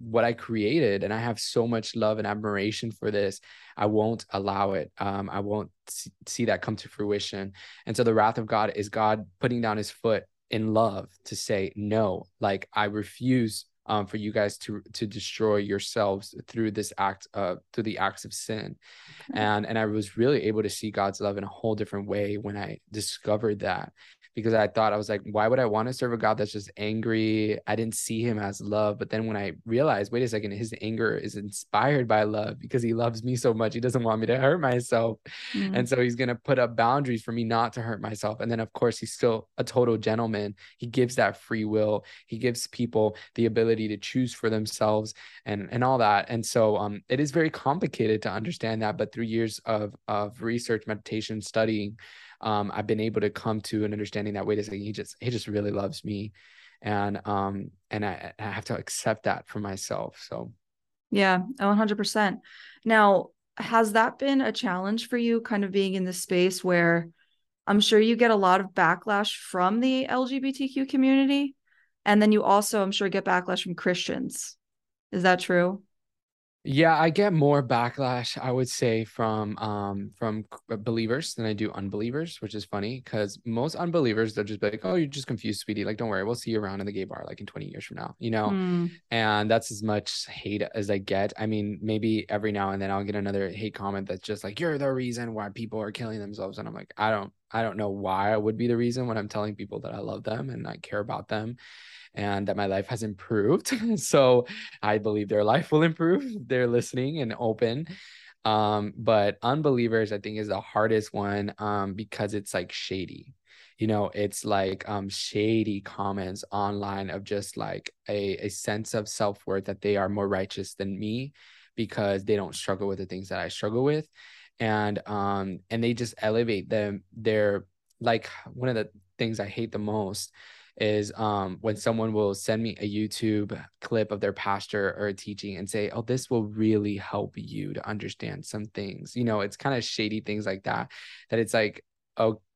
what I created. And I have so much love and admiration for this. I won't allow it. Um, I won't see that come to fruition. And so the wrath of God is God putting down his foot in love to say, No, like, I refuse um, for you guys to to destroy yourselves through this act uh through the acts of sin. And and i was really able to see god's love in a whole different way when i discovered that because I thought I was like, why would I want to serve a God that's just angry? I didn't see him as love. But then when I realized, wait a second, his anger is inspired by love because he loves me so much. He doesn't want me to hurt myself. Mm-hmm. And so he's going to put up boundaries for me not to hurt myself. And then, of course, he's still a total gentleman. He gives that free will, he gives people the ability to choose for themselves and, and all that. And so um, it is very complicated to understand that. But through years of, of research, meditation, studying, um, I've been able to come to an understanding that wait a second, he just he just really loves me, and um and I, I have to accept that for myself. So, yeah, one hundred percent. Now, has that been a challenge for you, kind of being in this space where I'm sure you get a lot of backlash from the LGBTQ community, and then you also, I'm sure, get backlash from Christians. Is that true? Yeah, I get more backlash, I would say, from um from uh, believers than I do unbelievers, which is funny because most unbelievers they'll just be like, "Oh, you're just confused, sweetie. Like, don't worry, we'll see you around in the gay bar like in 20 years from now," you know. Mm. And that's as much hate as I get. I mean, maybe every now and then I'll get another hate comment that's just like, "You're the reason why people are killing themselves," and I'm like, I don't, I don't know why I would be the reason when I'm telling people that I love them and I care about them and that my life has improved. so I believe their life will improve. They're listening and open. Um, but unbelievers, I think, is the hardest one um, because it's like shady. You know, it's like um, shady comments online of just like a, a sense of self worth that they are more righteous than me because they don't struggle with the things that I struggle with. And um and they just elevate them their like one of the things I hate the most is um, when someone will send me a YouTube clip of their pastor or a teaching and say, "Oh, this will really help you to understand some things." You know, it's kind of shady things like that. That it's like,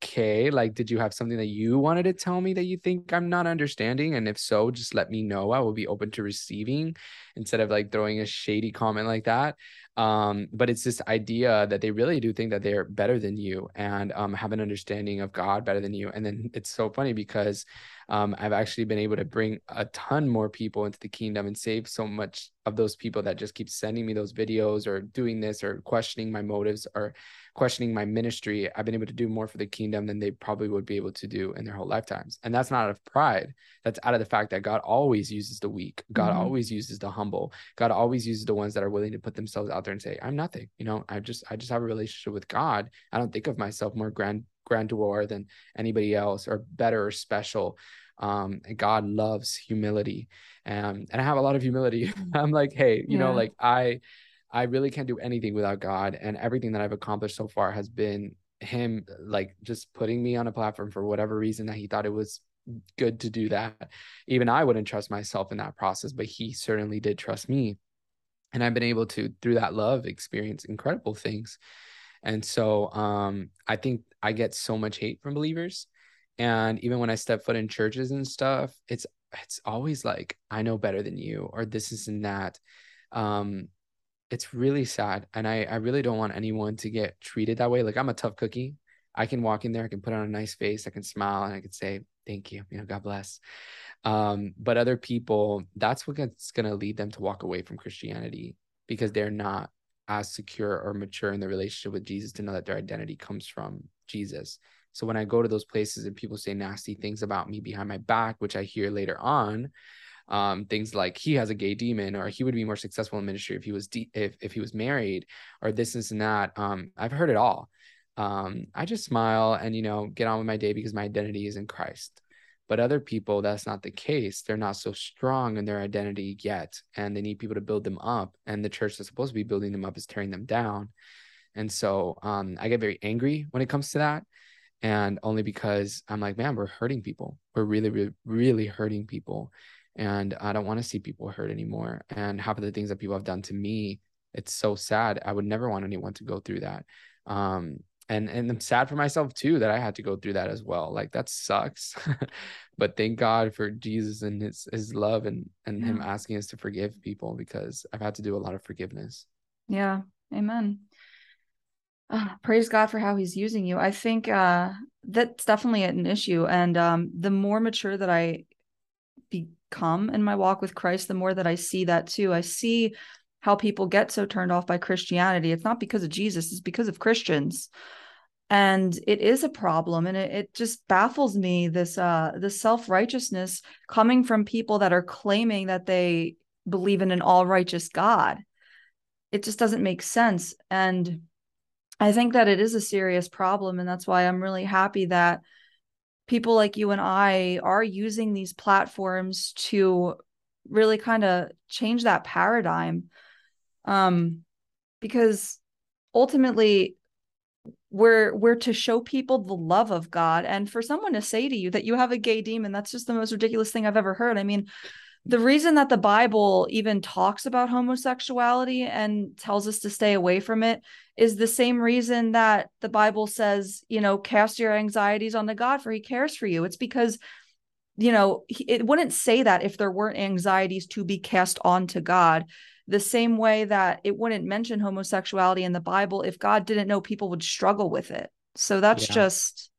okay, like, did you have something that you wanted to tell me that you think I'm not understanding? And if so, just let me know. I will be open to receiving instead of like throwing a shady comment like that um, but it's this idea that they really do think that they're better than you and um, have an understanding of god better than you and then it's so funny because um, i've actually been able to bring a ton more people into the kingdom and save so much of those people that just keep sending me those videos or doing this or questioning my motives or questioning my ministry, I've been able to do more for the kingdom than they probably would be able to do in their whole lifetimes. And that's not out of pride. That's out of the fact that God always uses the weak. God mm-hmm. always uses the humble. God always uses the ones that are willing to put themselves out there and say, I'm nothing. You know, I just I just have a relationship with God. I don't think of myself more grand grandeur than anybody else or better or special. Um, God loves humility. Um, and I have a lot of humility. I'm like, hey, you yeah. know, like I I really can't do anything without God. And everything that I've accomplished so far has been Him like just putting me on a platform for whatever reason that He thought it was good to do that. Even I wouldn't trust myself in that process, but He certainly did trust me. And I've been able to, through that love, experience incredible things. And so um, I think I get so much hate from believers. And even when I step foot in churches and stuff, it's it's always like I know better than you, or this is and that. Um, it's really sad and I, I really don't want anyone to get treated that way like i'm a tough cookie. I can walk in there i can put on a nice face i can smile and i can say thank you you know god bless. Um, but other people that's what's going to lead them to walk away from christianity because they're not as secure or mature in the relationship with jesus to know that their identity comes from jesus. So when i go to those places and people say nasty things about me behind my back which i hear later on um, things like he has a gay demon or he would be more successful in ministry if he was de- if, if he was married or this, and that. Um, i've heard it all. Um, i just smile and you know get on with my day because my identity is in christ. But other people that's not the case. They're not so strong in their identity yet and they need people to build them up and the church that's supposed to be building them up is tearing them down. And so um, i get very angry when it comes to that and only because i'm like man we're hurting people. We're really really, really hurting people and I don't want to see people hurt anymore. And half of the things that people have done to me, it's so sad. I would never want anyone to go through that. Um, and and I'm sad for myself too that I had to go through that as well. Like that sucks. but thank God for Jesus and his his love and and yeah. him asking us to forgive people because I've had to do a lot of forgiveness. Yeah. Amen. Uh, praise God for how he's using you. I think uh, that's definitely an issue. And um, the more mature that I come in my walk with Christ, the more that I see that too. I see how people get so turned off by Christianity. It's not because of Jesus, it's because of Christians. And it is a problem. And it, it just baffles me this uh this self-righteousness coming from people that are claiming that they believe in an all-righteous God. It just doesn't make sense. And I think that it is a serious problem. And that's why I'm really happy that people like you and I are using these platforms to really kind of change that paradigm. Um, because ultimately we're we're to show people the love of God. And for someone to say to you that you have a gay demon, that's just the most ridiculous thing I've ever heard. I mean, the reason that the Bible even talks about homosexuality and tells us to stay away from it is the same reason that the Bible says, you know, cast your anxieties on the God for he cares for you. It's because, you know, it wouldn't say that if there weren't anxieties to be cast onto God. The same way that it wouldn't mention homosexuality in the Bible if God didn't know people would struggle with it. So that's yeah. just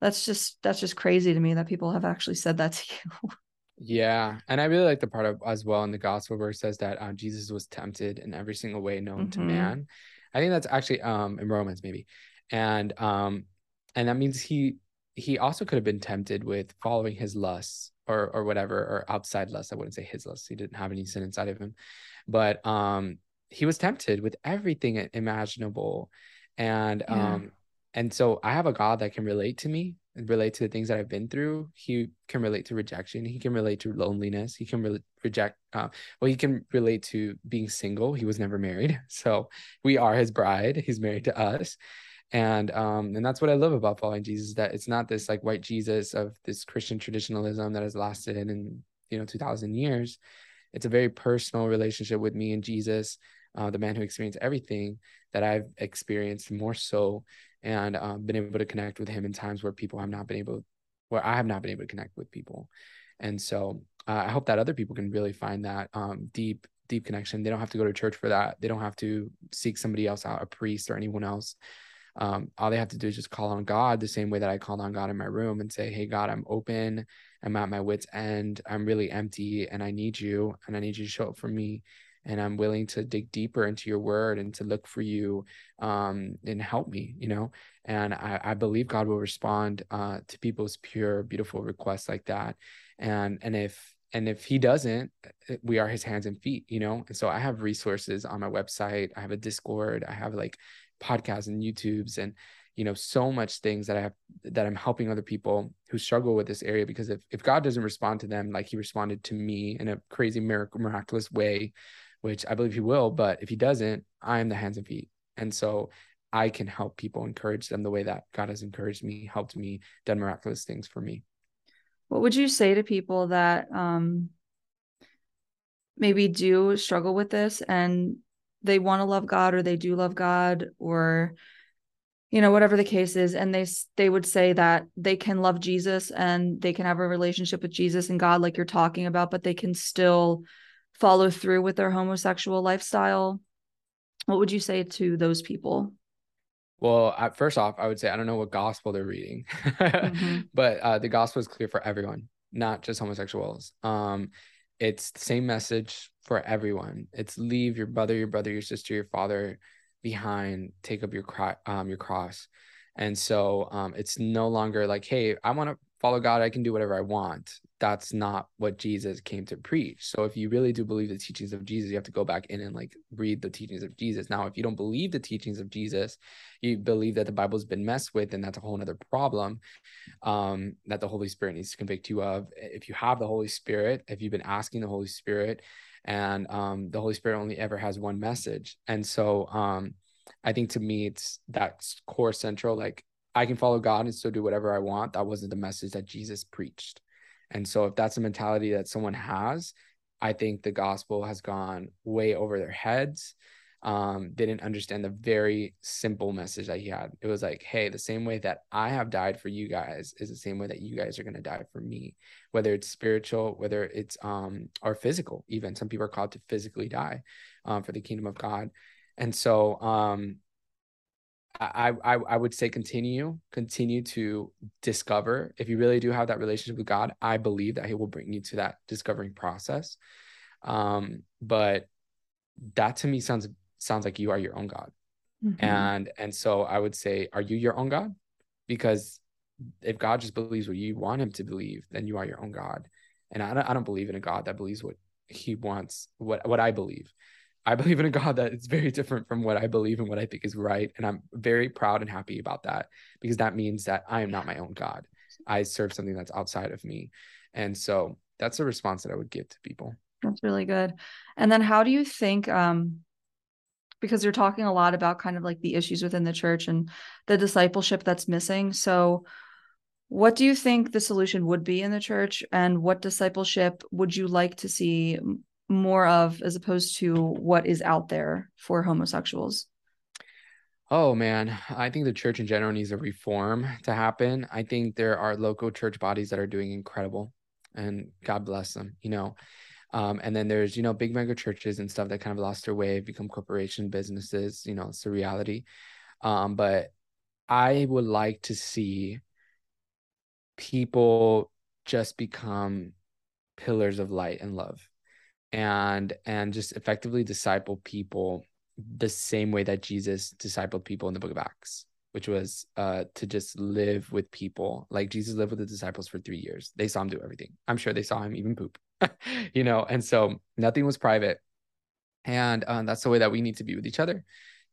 that's just that's just crazy to me that people have actually said that to you. Yeah, and I really like the part of as well in the gospel where it says that uh, Jesus was tempted in every single way known mm-hmm. to man. I think that's actually um in Romans maybe, and um and that means he he also could have been tempted with following his lusts or or whatever or outside lusts. I wouldn't say his lusts. He didn't have any sin inside of him, but um he was tempted with everything imaginable, and yeah. um and so I have a God that can relate to me relate to the things that I've been through. He can relate to rejection. He can relate to loneliness. He can re- reject. Uh, well, he can relate to being single. He was never married, so we are his bride. He's married to us, and um and that's what i love about following jesus that it's not this like white jesus of this christian traditionalism that has lasted in you know 2000 years it's a very personal relationship with me and jesus uh, the man who experienced everything that i've experienced more so and um, been able to connect with him in times where people have not been able where i have not been able to connect with people and so uh, i hope that other people can really find that um, deep deep connection they don't have to go to church for that they don't have to seek somebody else out a priest or anyone else um, all they have to do is just call on God the same way that I called on God in my room and say, Hey, God, I'm open. I'm at my wits' end. I'm really empty and I need you and I need you to show up for me. And I'm willing to dig deeper into your word and to look for you um, and help me, you know. And I, I believe God will respond uh, to people's pure, beautiful requests like that. And and if and if he doesn't eh, we are his hands and feet you know and so i have resources on my website i have a discord i have like podcasts and YouTubes and you know so much things that I have that I'm helping other people who struggle with this area because if if God doesn't respond to them like he responded to me in a crazy miracle miraculous way which I believe he will but if he doesn't I am the hands and feet. And so I can help people encourage them the way that God has encouraged me helped me done miraculous things for me. What would you say to people that um maybe do struggle with this and they want to love God or they do love God or you know whatever the case is and they they would say that they can love Jesus and they can have a relationship with Jesus and God like you're talking about but they can still follow through with their homosexual lifestyle what would you say to those people well, at first off, I would say I don't know what gospel they're reading, mm-hmm. but uh, the gospel is clear for everyone, not just homosexuals. Um, it's the same message for everyone. It's leave your brother, your brother, your sister, your father behind, take up your cro- um your cross. And so um it's no longer like, hey, I want to follow God, I can do whatever I want. That's not what Jesus came to preach. So if you really do believe the teachings of Jesus, you have to go back in and like read the teachings of Jesus. Now, if you don't believe the teachings of Jesus, you believe that the Bible's been messed with, and that's a whole other problem um, that the Holy Spirit needs to convict you of. If you have the Holy Spirit, if you've been asking the Holy Spirit, and um, the Holy Spirit only ever has one message. And so um, I think to me, it's that core central, like I can follow God and still do whatever I want. That wasn't the message that Jesus preached. And so if that's a mentality that someone has, I think the gospel has gone way over their heads. Um, they didn't understand the very simple message that he had. It was like, hey, the same way that I have died for you guys is the same way that you guys are gonna die for me, whether it's spiritual, whether it's um or physical, even some people are called to physically die um, for the kingdom of God. And so um I, I I would say continue, continue to discover. If you really do have that relationship with God, I believe that He will bring you to that discovering process. Um, but that to me sounds sounds like you are your own God. Mm-hmm. And and so I would say, are you your own God? Because if God just believes what you want him to believe, then you are your own God. And I don't, I don't believe in a God that believes what he wants, what what I believe. I believe in a God that is very different from what I believe and what I think is right. And I'm very proud and happy about that because that means that I am not my own God. I serve something that's outside of me. And so that's a response that I would give to people. That's really good. And then how do you think um because you're talking a lot about kind of like the issues within the church and the discipleship that's missing. So what do you think the solution would be in the church and what discipleship would you like to see more of as opposed to what is out there for homosexuals? Oh man, I think the church in general needs a reform to happen. I think there are local church bodies that are doing incredible and God bless them, you know. Um, and then there's, you know, big mega churches and stuff that kind of lost their way, become corporation businesses, you know, it's the reality. Um, but I would like to see people just become pillars of light and love and and just effectively disciple people the same way that Jesus discipled people in the book of Acts, which was uh to just live with people. Like Jesus lived with the disciples for 3 years. They saw him do everything. I'm sure they saw him even poop. you know, and so nothing was private. And um, that's the way that we need to be with each other.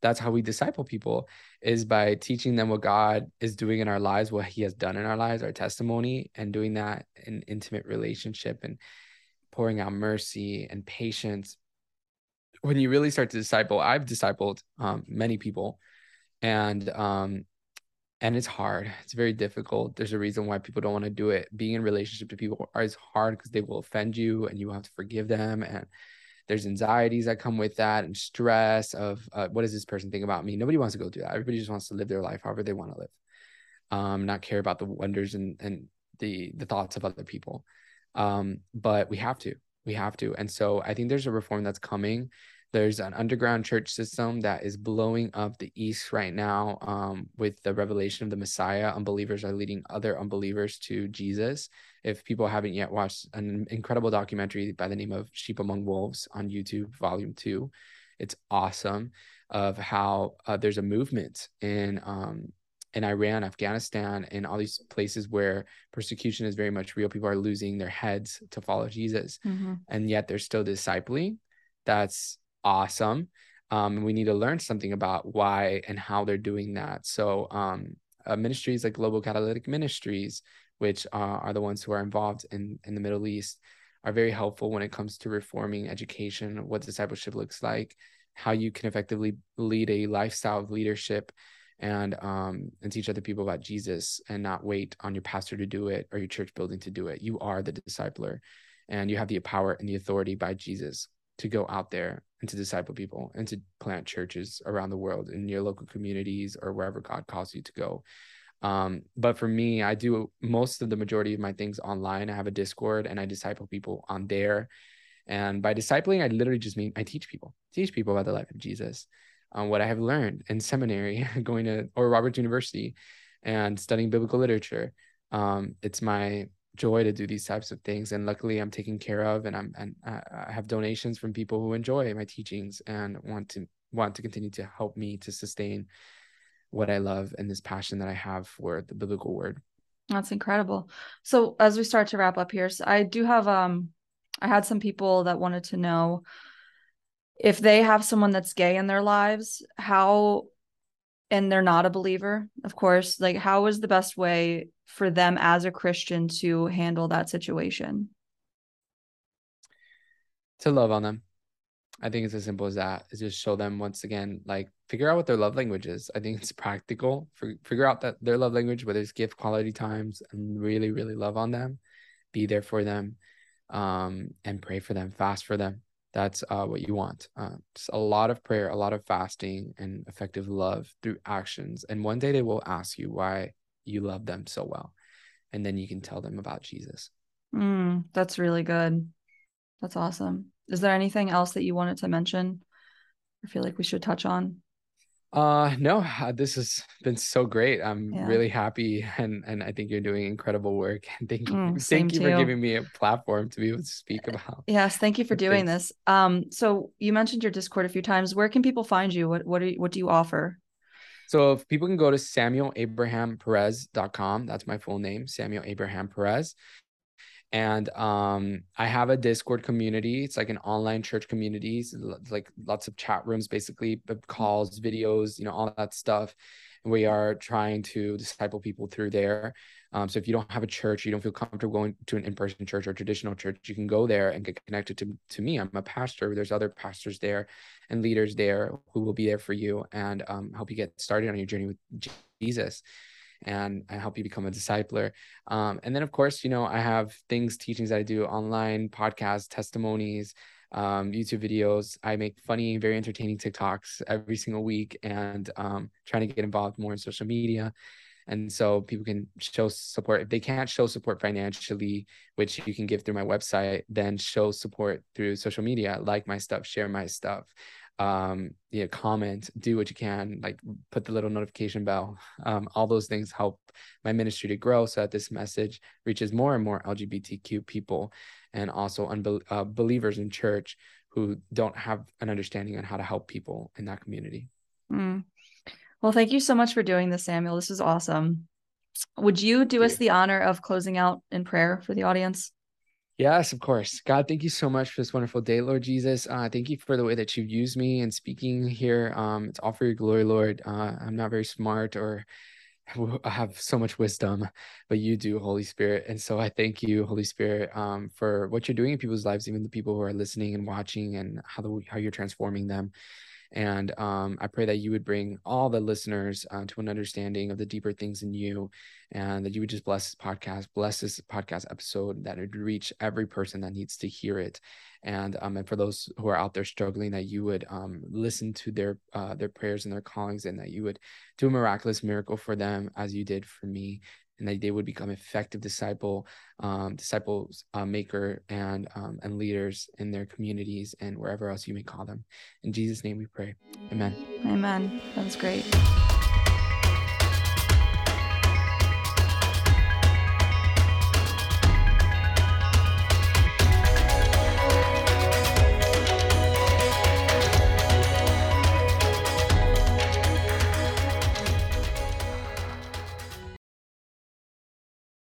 That's how we disciple people is by teaching them what God is doing in our lives, what he has done in our lives, our testimony, and doing that in intimate relationship and pouring out mercy and patience. When you really start to disciple i've discipled um, many people and um and it's hard. It's very difficult. There's a reason why people don't want to do it. Being in relationship to people is hard because they will offend you and you have to forgive them and there's anxieties that come with that and stress of uh, what does this person think about me? Nobody wants to go through that. Everybody just wants to live their life however they want to live um not care about the wonders and and the the thoughts of other people um but we have to we have to. And so i think there's a reform that's coming. There's an underground church system that is blowing up the east right now um, with the revelation of the messiah. Unbelievers are leading other unbelievers to jesus. If people haven't yet watched an incredible documentary by the name of sheep among wolves on youtube volume two it's awesome of how uh, there's a movement in um, in Iran, Afghanistan, and all these places where persecution is very much real. People are losing their heads to follow Jesus, mm-hmm. and yet they're still discipling. That's awesome. Um, we need to learn something about why and how they're doing that. So, um, uh, ministries like Global Catalytic Ministries, which uh, are the ones who are involved in in the Middle East, are very helpful when it comes to reforming education, what discipleship looks like, how you can effectively lead a lifestyle of leadership and um and teach other people about Jesus and not wait on your pastor to do it or your church building to do it. You are the discipler and you have the power and the authority by Jesus to go out there and to disciple people and to plant churches around the world in your local communities or wherever God calls you to go. Um, but for me, I do most of the majority of my things online. I have a Discord and I disciple people on there. And by discipling, I literally just mean I teach people, teach people about the life of Jesus, um, what I have learned in seminary, going to Oral Roberts University, and studying biblical literature. Um, it's my joy to do these types of things and luckily i'm taken care of and i'm and i have donations from people who enjoy my teachings and want to want to continue to help me to sustain what i love and this passion that i have for the biblical word that's incredible so as we start to wrap up here so i do have um i had some people that wanted to know if they have someone that's gay in their lives how and they're not a believer of course like how is the best way for them as a christian to handle that situation? To love on them. I think it's as simple as that is just show them once again like figure out what their love language is. I think it's practical. Figure out that their love language whether it's gift quality times and really really love on them. Be there for them um, and pray for them fast for them that's uh, what you want. Uh, just a lot of prayer, a lot of fasting, and effective love through actions. And one day they will ask you why you love them so well, and then you can tell them about Jesus. Mm, that's really good. That's awesome. Is there anything else that you wanted to mention? I feel like we should touch on. Uh no, uh, this has been so great. I'm yeah. really happy and and I think you're doing incredible work. And thank you mm, thank you for giving me a platform to be able to speak about. Yes, thank you for doing things. this. Um so you mentioned your Discord a few times. Where can people find you? What what do you, what do you offer? So if people can go to samuelabrahamperez.com, that's my full name, Samuel Abraham Perez and um i have a discord community it's like an online church community it's like lots of chat rooms basically calls videos you know all that stuff. And we are trying to disciple people through there. Um, so if you don't have a church you don't feel comfortable going to an in-person church or traditional church you can go there and get connected to, to me. I'm a pastor there's other pastors there and leaders there who will be there for you and um, help you get started on your journey with jesus and I help you become a discipler. Um, and then, of course, you know, I have things, teachings that I do online, podcasts, testimonies, um, YouTube videos. I make funny, very entertaining TikToks every single week and um, trying to get involved more in social media. And so people can show support. If they can't show support financially, which you can give through my website, then show support through social media, like my stuff, share my stuff um you know, comment do what you can like put the little notification bell. Um all those things help my ministry to grow so that this message reaches more and more lgbtq people and also unbel- uh, believers in church who don't have an understanding on how to help people in that community. Mm. well thank you so much for doing this samuel. This is awesome. Would you do us the honor of closing out in prayer for the audience Yes, of course. God, thank you so much for this wonderful day, Lord Jesus. Uh, thank you for the way that you've used me in speaking here. Um, it's all for your glory, Lord. Uh, I'm not very smart or have so much wisdom, but you do, Holy Spirit. And so I thank you, Holy Spirit, um, for what you're doing in people's lives, even the people who are listening and watching, and how the, how you're transforming them. And um, I pray that you would bring all the listeners uh, to an understanding of the deeper things in you and that you would just bless this podcast, bless this podcast episode, that it would reach every person that needs to hear it. And um, and for those who are out there struggling, that you would um, listen to their uh, their prayers and their callings, and that you would do a miraculous miracle for them as you did for me and that they would become effective disciple um, disciples uh, maker and um, and leaders in their communities and wherever else you may call them. In jesus name we pray. Amen. Amen. That was great